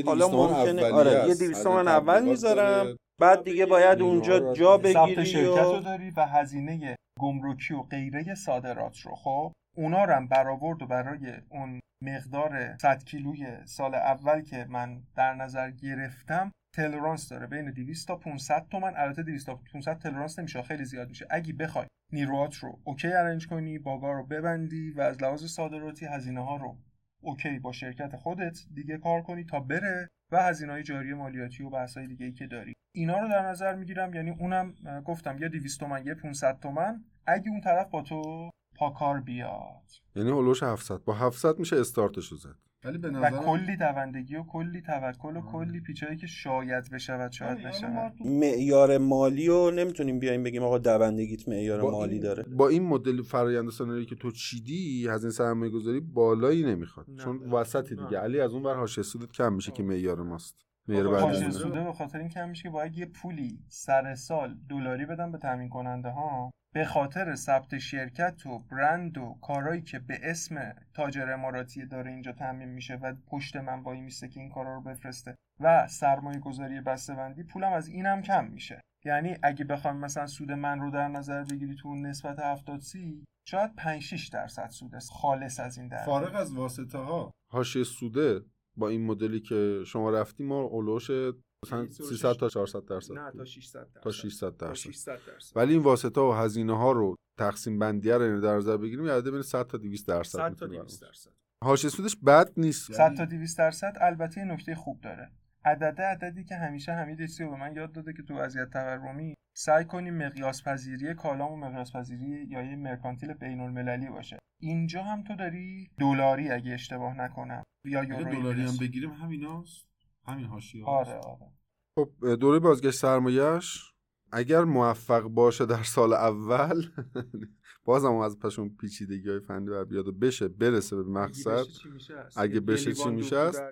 حالا ممکنه آره یه 200 تومن اول می‌ذارم. بعد دیگه باید اونجا جا بگیری شرکت رو داری و هزینه گمرکی و غیره صادرات رو. خب اونا رو هم برآورد و برای اون مقدار 100 کیلوی سال اول که من در نظر گرفتم تلرانس داره. بین 200 تا 500 تومن البته 200 تا 500 تلرانس نمیشه خیلی زیاد میشه. اگه بخوای نیروات رو OK arrange کنی bug ا رو ببندی و از لحاظ صادراتی هزینه ها رو OK با شرکت خودت دیگه کار کنی تا بره و هزینه های جاری مالیاتی و بحث دیگه ای که داری. اینا رو در نظر می‌گیرم یعنی اونم گفتم یا 200 تومن یا 500 تومن. اگه اون طرف با تو پاکار بیاد. یعنی هولوش 700 با 700 میشه استارتشو زد. ولی به نظر و کلی دوندگی و کلی توکل و کلی پیچایی که شاید بشود شاید نشود. معیار مالی رو نمی‌تونیم بیایم بگیم آقا دوندگیت معیار مالی داره. با این مدل فرآیند سناریویی که تو چیدی هزینه سرمایه گذاری بالایی نمی‌خواد. چون وسطی دیگه. علی از اون بر حاشیه سودت کم میشه که معیار ماست. معیار سوده به خاطر این کم میشه که باید یه پولی سر سال دلاری بدم به تامین کننده ها. به خاطر ثبت شرکت و برند و کارهایی که به اسم تاجر اماراتی داره اینجا تعمین میشه و پشت من وای میسته که این کارا رو بفرسته و سرمایه گذاری بسته‌بندی پولم از اینم کم میشه. یعنی اگه بخوام مثلا سود من رو در نظر بگیری تو نسبت 70 سی شاید 5 6 درصد سود است. خالص از این در فارغ از واسطه ها حاشیه سوده با این مدلی که شما رفتیم ما اولوش مثلا 300 تا 400 درصد. نه تا 600 درصد. تا 600 درصد. درصد. ولی این واسطه و هزینه ها رو تقسیم بندی رو در نظر بگیریم یاد بین 100 تا 200 درصد 100 تا 200 درصد. حاشیه سودش بد نیست. 100 تا 200 درصد البته نکته خوب داره. عدده عددی که همیشه حمید سیو به من یاد داده که تو وضعیت تورمی سعی کنیم مقیاس پذیری کالام و مقیاس پذیری یا یه مرکانتیل بین المللی باشه. اینجا هم تو داری دلاری اگه اشتباه نکنم یا یورو دلاری هم بگیریم همیناست. همین حاشیه آره آره. خب دوره بازگشت سرمایه‌اش اگر موفق باشه در سال اول بازم از پشون پیچیدگی های فنی بر بیاد و بشه برسه به مقصد اگه بشه چی میشه است؟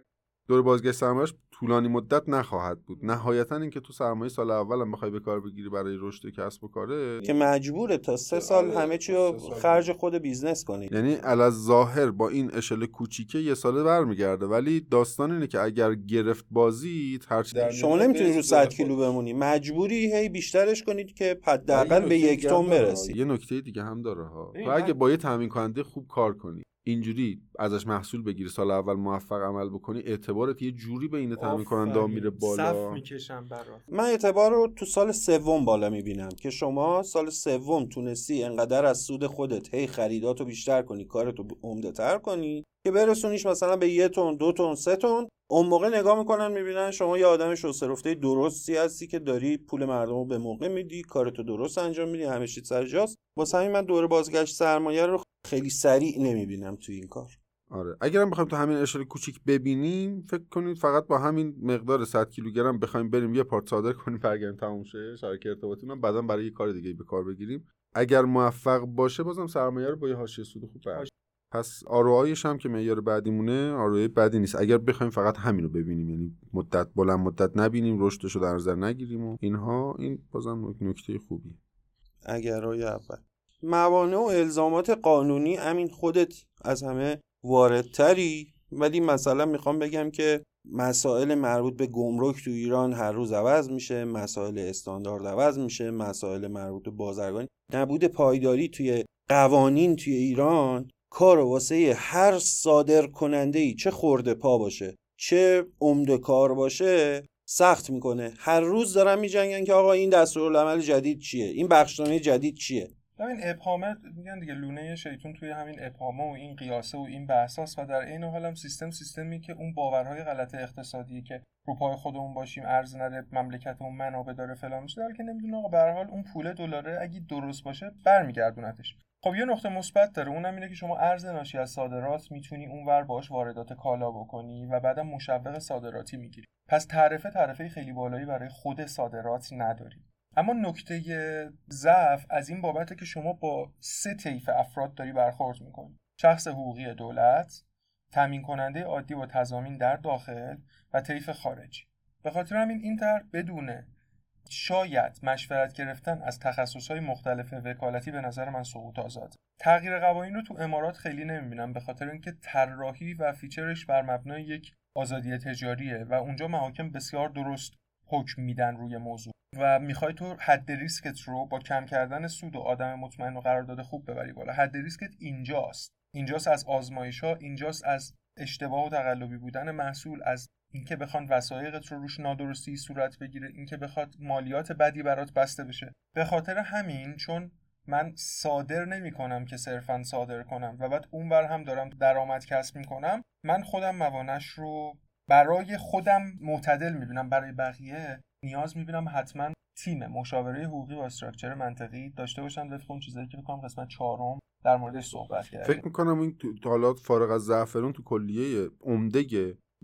دور بازگشت سرمایه‌اش طولانی مدت نخواهد بود. نهایتا اینکه تو سرمایه سال اول هم بخوای به کار بگیری برای رشد کسب و کاره که مجبوره تا سه سال آره، همه چی رو سال. خرج خود business کنی. یعنی علی‌الظاهر با این اشل کوچیکه یه ساله برمیگرده. ولی داستان اینه که اگر گرفت بازی هرچی در شما نمی‌تونی رو بهش 100 خود. کیلو بمونی. مجبوری هی بیشترش کنید که حداقل نکته به یک تن. برسی. یه نکته دیگه هم داره ها. تو اگه با یه تامین کننده خوب کار کنی اینجوری ازش محصول بگیری سال اول موفق عمل بکنی اعتبارت یه جوری بین تامین کننده میره صف بالا می‌کشم برات. من اعتبار رو تو سال سوم بالا می‌بینم که شما سال سوم تونستی انقدر از سود خودت هی خریداتو بیشتر کنی کارتو عمده تر کنی که برسونیش مثلا به یه تن دو تن سه تن. اون موقع نگاه می‌کنن می‌بینن شما یه آدم شسرفته درستی هستی که داری پول مردم رو به موقع میدی کارتو درست انجام میدی همه چیز سر جاست. واسه همین من دوره بازگشت سرمایه رو خیلی سریع نمی‌بینم تو این کار. آره. اگرم بخوایم تو همین اشاره کوچیک ببینیم فکر کنید فقط با همین مقدار 100 کیلوگرم بخوایم بریم یه پارت صادر کنیم برگردیم تموم شه شبکه ارتباطی رو بعدا برای یه کار دیگه به کار بگیریم. اگر موفق باشه بازم سرمایه رو با یه حاشیه سود خوب بر پس آروایش هم که معیار بعدیمونه آروای بعدی نیست. اگر بخوایم فقط همین رو ببینیم یعنی مدت بلند مدت نبینیم رشدش رو در نظر نگیریم و اینها این بازم نکته خوبیه. اگرای اول. موانع و الزامات قانونی امین خودت از همه واردتری. ولی مثلا می‌خوام بگم که مسائل مربوط به گمرک تو ایران هر روز عوض میشه مسائل استاندارد عوض میشه مسائل مربوط به بازرگانی. نبود پایداری توی قوانین توی ایران کار واسه هر صادر کننده ای چه خورده پا باشه چه عمده کار باشه سخت می‌کنه. هر روز دارن میجنگن که آقا این دستورالعمل جدید چیه؟ این بخشنامه جدید چیه؟ ببین ابهامه میگن دیگه لونه شیطون توی همین ابهامه و این قیاسه و این بحثاست و در عین حال هم سیستم سیستمی که اون باورهای غلط اقتصادی که رو پای خودمون باشیم ارز نره مملکتمون منابع داره فلان میشه در که نمی‌دونه. آقا به حال اون پول دلاره اگه درست باشه برمیگردونتش. خب یه نقطه مثبت داره اونم اینه که شما ارز ناشی از صادرات می‌تونی اونور باش واردات کالا بکنی و بعدم مشوق صادراتی می‌گیری. پس تعرفه تعرفه خیلی بالایی برای خود صادرات نداری. اما نکته ضعف از این بابته که شما با سه طیف افراد داری برخورد می‌کنی. شخص حقوقی دولت تامین کننده عادی با تضامین در داخل و طیف خارجی. به خاطر همین این طرح بدون شاید مشورت گرفتن از تخصصهای مختلف وکالتی به نظر من سقوط آزاد. تغییر قوانین رو تو امارات خیلی نمی‌بینم به خاطر اینکه طراحی و فیچرش بر مبنای یک آزادی تجاریه و اونجا محاکم بسیار درست حکم میدن روی موضوع. و می‌خوای تو حد ریسکت رو با کم کردن سود و آدم مطمئن و قرارداد خوب ببری بالا. حد ریسکت اینجاست. اینجاست از آزمایش ها اینجاست از اشتباه و تقلبی بودن محصول از اینکه بخوان وثایقت رو روش نادرستی صورت بگیره اینکه بخواد مالیات بدی برات بسته بشه. به خاطر همین چون من صادر نمی کنم که صرفا صادر کنم و بعد اونور هم دارم درآمد کسب می کنم من خودم موانعش رو برای خودم معتدل می‌بینم. برای بقیه نیاز می‌بینم حتما تیم مشاوره حقوقی و استراکچر منطقی داشته باشم طبق اون چیزایی که بکنم قسمت چهارم در موردش صحبت کردیم. فکر می‌کنم این تو تا حالا فارغ از زعفرون تو کلیه عمده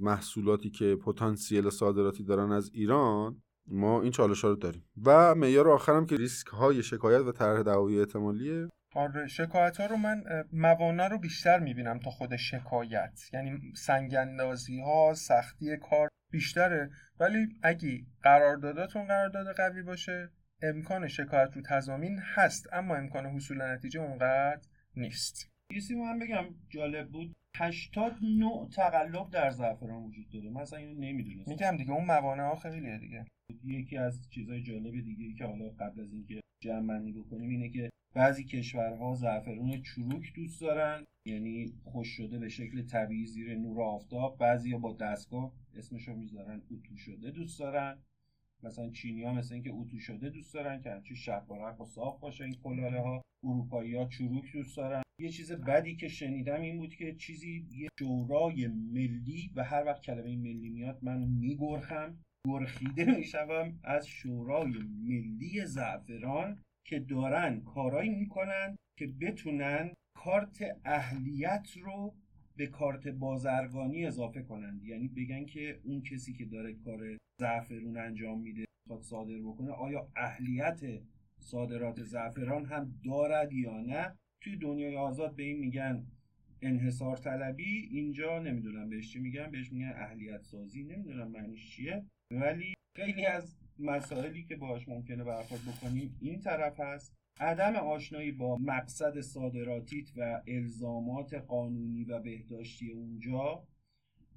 محصولاتی که پتانسیل صادراتی دارن از ایران ما این چالش ها رو داریم. و معیار آخرم که ریسک های شکایت و طرح دعوی احتمالیه. آره شکایت ها رو من موانع رو بیشتر می‌بینم تا خود شکایت. یعنی سنگندازی ها سختی کار بیشتره. ولی اگه قرارداداتون قرارداد قوی باشه امکان شکایت رو تضامین هست اما امکان حصول نتیجه اونقدر نیست. چیزی من بگم جالب بود. 80 نوع تقلب در زعفران وجود داره. مثلا اینو نمی‌دونستم. میگم دیگه اون موانع ها خیلیه دیگه. یکی از چیزهای جالب دیگه که حالا قبل از اینکه جمع بندی بکنیم اینه که بعضی کشورها زعفرون چروک دوست دارن یعنی خوش شده به شکل طبیعی زیر نور آفتاب. بعضی با دستگاه اسمشو می‌ذارن اتو شده دوست دارن. مثلا چینی ها مثل اینکه اتو شده دوست دارن که همچین شفارق و صاف باشه این کلاله ها اروپایی ها چروک دوست دارن. یه چیز بدی که شنیدم این بود که چیزی یه شورای ملی و هر وقت کلمه ملی میاد من میگرخم گرخیده می‌شوم از شورای ملی زعفران که دارن کارایی می‌کنن که بتونن کارت اهلیت رو به کارت بازرگانی اضافه کنند. یعنی بگن که اون کسی که داره کار زعفرون انجام میده می‌خواد صادر بکنه آیا اهلیت صادرات زعفران هم دارد یا نه؟ توی دنیای آزاد به این میگن انحصار طلبی اینجا نمی‌دونم بهش چی میگن بهش میگن اهلیت سازی نمی‌دونم معنیش چیه. ولی خیلی از مسائلی که باهاش ممکنه برخورد بکنیم این طرف هست. عدم آشنایی با مقصد صادراتیت و الزامات قانونی و بهداشتی اونجا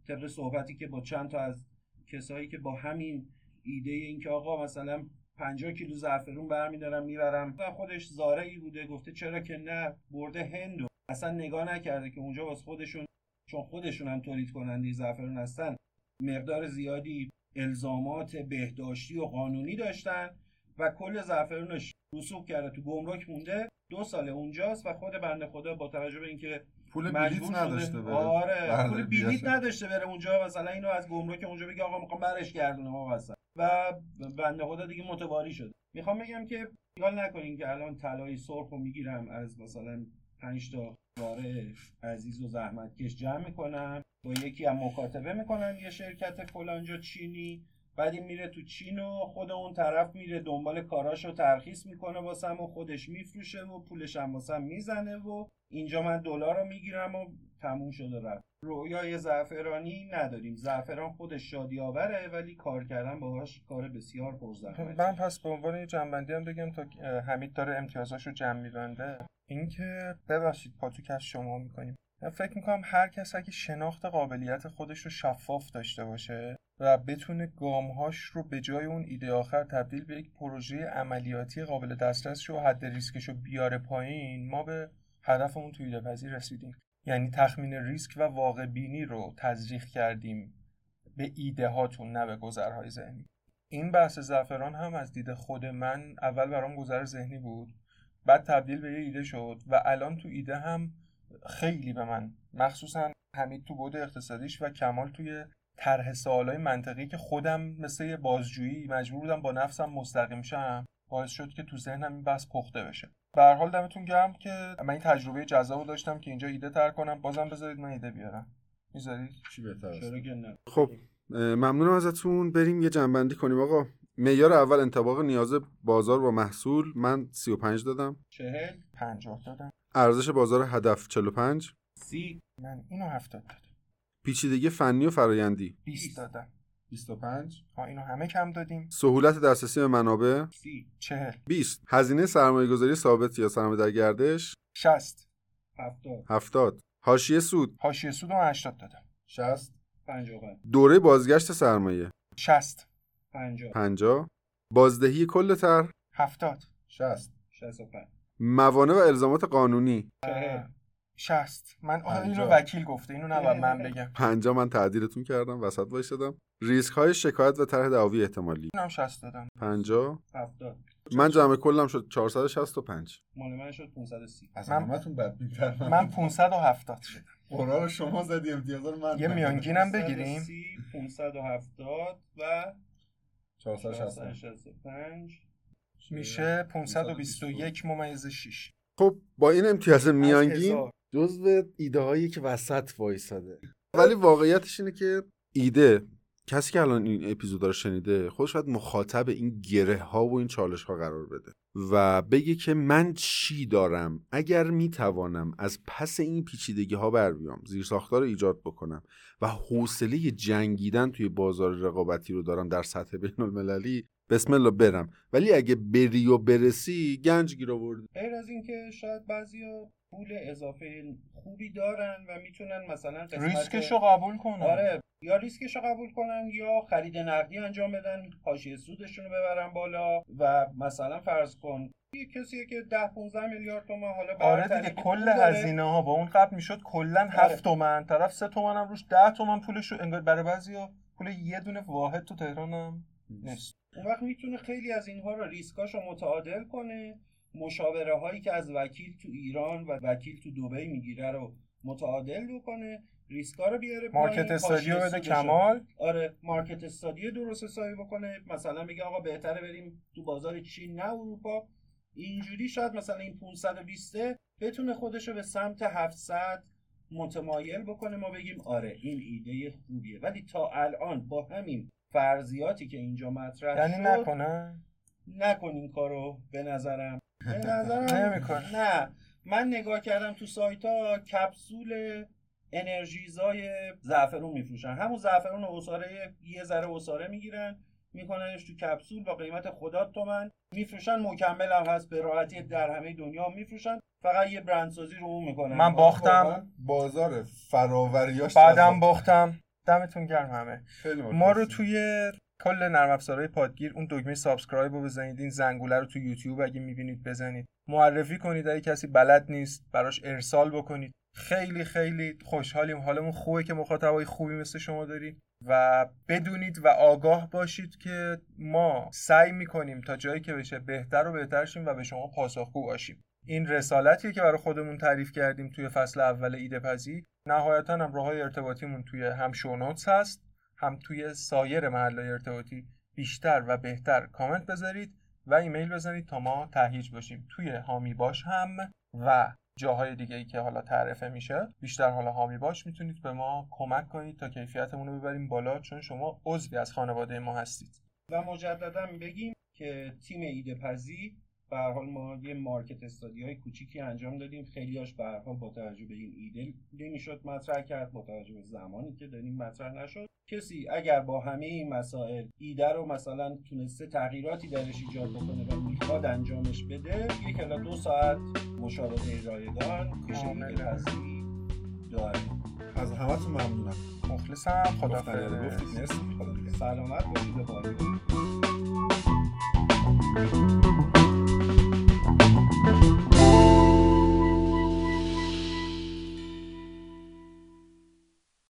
طبق صحبتی که با چند تا از کسایی که با همین ایده اینکه آقا مثلا 50 کیلو زعفرون برمیدارم می‌برم. و خودش زاره ای بوده گفته چرا که نه برده هند و اصلا نگاه نکرده که اونجا واسه خودشون چون خودشون هم تولید کننده زعفرون هستن مقدار زیادی الزامات بهداشتی و قانونی داشتن و کل زعفرونش رسوب کرده. تو گمرک مونده دو سال اونجاست و خود بنده خدا با توجه به اینکه پول بلیت نداشته بره. آره بله، پول بلیت نداشته. بره اونجا. مثلا اینو از گمرک اونجا بگه آقا می‌خوام برش گردونم آقا و بنده خدا دیگه متواری شد. می‌خوام بگم که خیال نکنین که الان طلای سرخ رو می‌گیرم از مثلا 5 تا واره عزیز و زحمتکش جمع می‌کنم. با یکی هم مکاتبه می‌کنم. یه شرکت فلانجا چینی. بعد این میره تو چین و خود اون طرف میره دنبال کاراشو ترخیص می‌کنه واسم و خودش میفروشه و پولش هم واسم می‌زنه و اینجا من دلار رو می‌گیرم و تموم شده رفت. رویای زعفرانی نداریم. زعفران خودش شادی آوره ولی کار کردن باهاش کار بسیار پرزحمت من پس به عنوان جنبندی هم بگم تا حمید داره امتیازاشو جمع میبنده. اینکه ببخشید پاتوکش شما می‌کنیم. فکر می‌کنم هر کس اگه شناخت قابلیت خودش رو شفاف داشته باشه و بتونه گامهاش رو به جای اون ایده آخر تبدیل به یک پروژه عملیاتی قابل دسترس و حد ریسکش رو بیاره پایین ما به هدفمون تو ایده پذیر رسیدیم. یعنی تخمین ریسک و واقع بینی رو تزریق کردیم به ایده هاتون نه به گذرهای ذهنی. این بحث زعفران هم از دید خود من اول برام گذر ذهنی بود بعد تبدیل به یه ایده شد و الان تو ایده هم خیلی به من مخصوصا حمید تو بود اقتصادیش و کمال توی طرح سوالای منطقی که خودم مثل بازجویی مجبور بودم با نفسم مستقیم شم باعث شد که تو ذهنم این بحث پخته بشه. به هر حال دمتون گرم که من این تجربه جذاب داشتم که اینجا ایده تر کنم. بازم بذارید من ایده بیارم. می‌ذارید؟ چی بهتر خب ممنونم ازتون. بریم یه جنبندی کنیم. آقا معیار اول انطباق نیاز بازار با محصول. من 35 دادم. 40 50 دادم. ارزش بازار هدف 45 30 من اینو 70 دادم. پیچیدگی فنی و فرایندی. 20 دادم. 25 ها اینو همه کم دادیم. سهولت دسترسی به منابع. 30 40 20 هزینه سرمایه گذاری ثابت یا سرمایه در گردش. 60 70 70 حاشیه سود. حاشیه سود رو 80 دادم. 60 55 دوره بازگشت سرمایه. 60 50 50 بازدهی کل تر 70 60 65 موانع و الزامات قانونی. 40 60 من اینو. وکیل گفته. اینو نباید من بگم. 50 من تعدیلتون کردم. وسط وایسادم. ریسک های شکایت و طرح دعوی احتمالی. اینم 60 دادم. 50 70 من جمع کلم شد 465 مال من شد 530 از من- همتون بد می‌کردم. من 570 شدم. قرار شما زدی امتیازا رو من یه میانگینم بگیریم. 530 570 و 465 465 میشه 521 ممیز 6 خب با این امتیاز میانگین. جزو ایده هایی که وسط وایساده. ولی واقعیتش اینه که ایده کسی که الان این اپیزود رو شنیده خودش باید مخاطب این گره ها و این چالش ها قرار بده و بگه که من چی دارم؟ اگر می‌توانم از پس این پیچیدگی ها بر بیام زیر ساختار ایجاد بکنم و حوصله جنگیدن توی بازار رقابتی رو دارم در سطح بین المللی بسم الله برم. ولی اگه بری و برسی گنج گیر آوردی. غیر از اینکه شاید بعضیا پول اضافه خوبی دارن و می‌تونن مثلا قسمت ریسکشو قبول کنم آره یا ریسکش رو قبول کنن یا خرید نقدی انجام بدن حاشیه سودشون رو ببرن بالا و مثلا فرض کن یه کسی که 10 15 میلیارد تومان حالا آره دیگه کل هزینه ها با اون قبل می‌شد کلا آره. 7 تومن طرف 3 تومن هم روش 10 تومن پولش رو انگار برای بعضیا پول یه دونه واحد تو تهران هم نیست. اون وقت می‌تونه خیلی از اینها رو ریسکاش رو متعادل کنه. مشاوره هایی که از وکیل تو ایران و وکیل تو دبی می‌گیره رو متعادل بکنه ریسکا رو بیاره پایین، market study رو حاشیه بده کمال. آره market study درست حسابی بکنه. مثلا میگه آقا بهتره بریم تو بازار چین نه اروپا. اینجوری شاید مثلا این 520 بتونه خودش رو به سمت 700 متمایل بکنه. ما بگیم آره این ایده خوبیه. ولی تا الان با همین فرضیاتی که اینجا مطرح یعنی شد نکنه؟ نکن این کارو به نظرم. به نظرم. نه. من نگاه کردم تو سایت ها کپسول انرژیزای زعفرون میفروشن. همون زعفرون اساره یه ذره اساره می‌گیرن میکننش تو کپسول با قیمت خدا تومن. میفروشن مکمل هم هست به راحتی در همه دنیا میفروشن. فقط یه برندسازی رو اون می‌کنن. من باختم. بازار فراوریاش بعدم باختم. دمتون گرم همه. ما رو توی کل نرم افزارهای پادگیر اون دکمه subscribe رو بزنید. این زنگوله رو تو یوتیوب اگه می‌بینید بزنید. معرفی کنید اگه کسی بلد نیست براش ارسال بکنید. خیلی خیلی خوشحالیم. حالمون خوبه که مخاطبای خوبی مثل شما داریم. و بدونید و آگاه باشید که ما سعی می‌کنیم تا جایی که بشه بهتر و بهتر شیم و به شما پاسخگو باشیم. این رسالتیه که برای خودمون تعریف کردیم توی فصل اول ایده پزی نهایتا هم راه ارتباطیمون توی هم شونوتس هست. هم توی سایر محل ارتباطی بیشتر و بهتر کامنت بذارید و ایمیل بزنید تا ما تهیج باشیم. توی هامی باش هم و جاهای دیگه ای که حالا تعرفه میشه بیشتر حالا هامی باش می‌تونید به ما کمک کنید تا کیفیتمون رو ببریم بالا چون شما عضوی از خانواده ما هستید. و مجددا بگیم که تیم ایده پزی به حال ما یه مارکت استادی های کوچیکی انجام دادیم. خیلیاش به حال با توجه به این ایده نمی‌شد مطرح کرد با توجه به زمانی که داریم مطرح نشد. کسی اگر با همه این مسائل ایده رو مثلا تونسته تغییراتی درش ایجاد بکنه و می‌خواد انجامش بده یک الا دو ساعت مشاوره رایگان پیش ایده پزی داریم از همتون ممنونم. مخلصم. خدا مرسی. سلامت باشید. و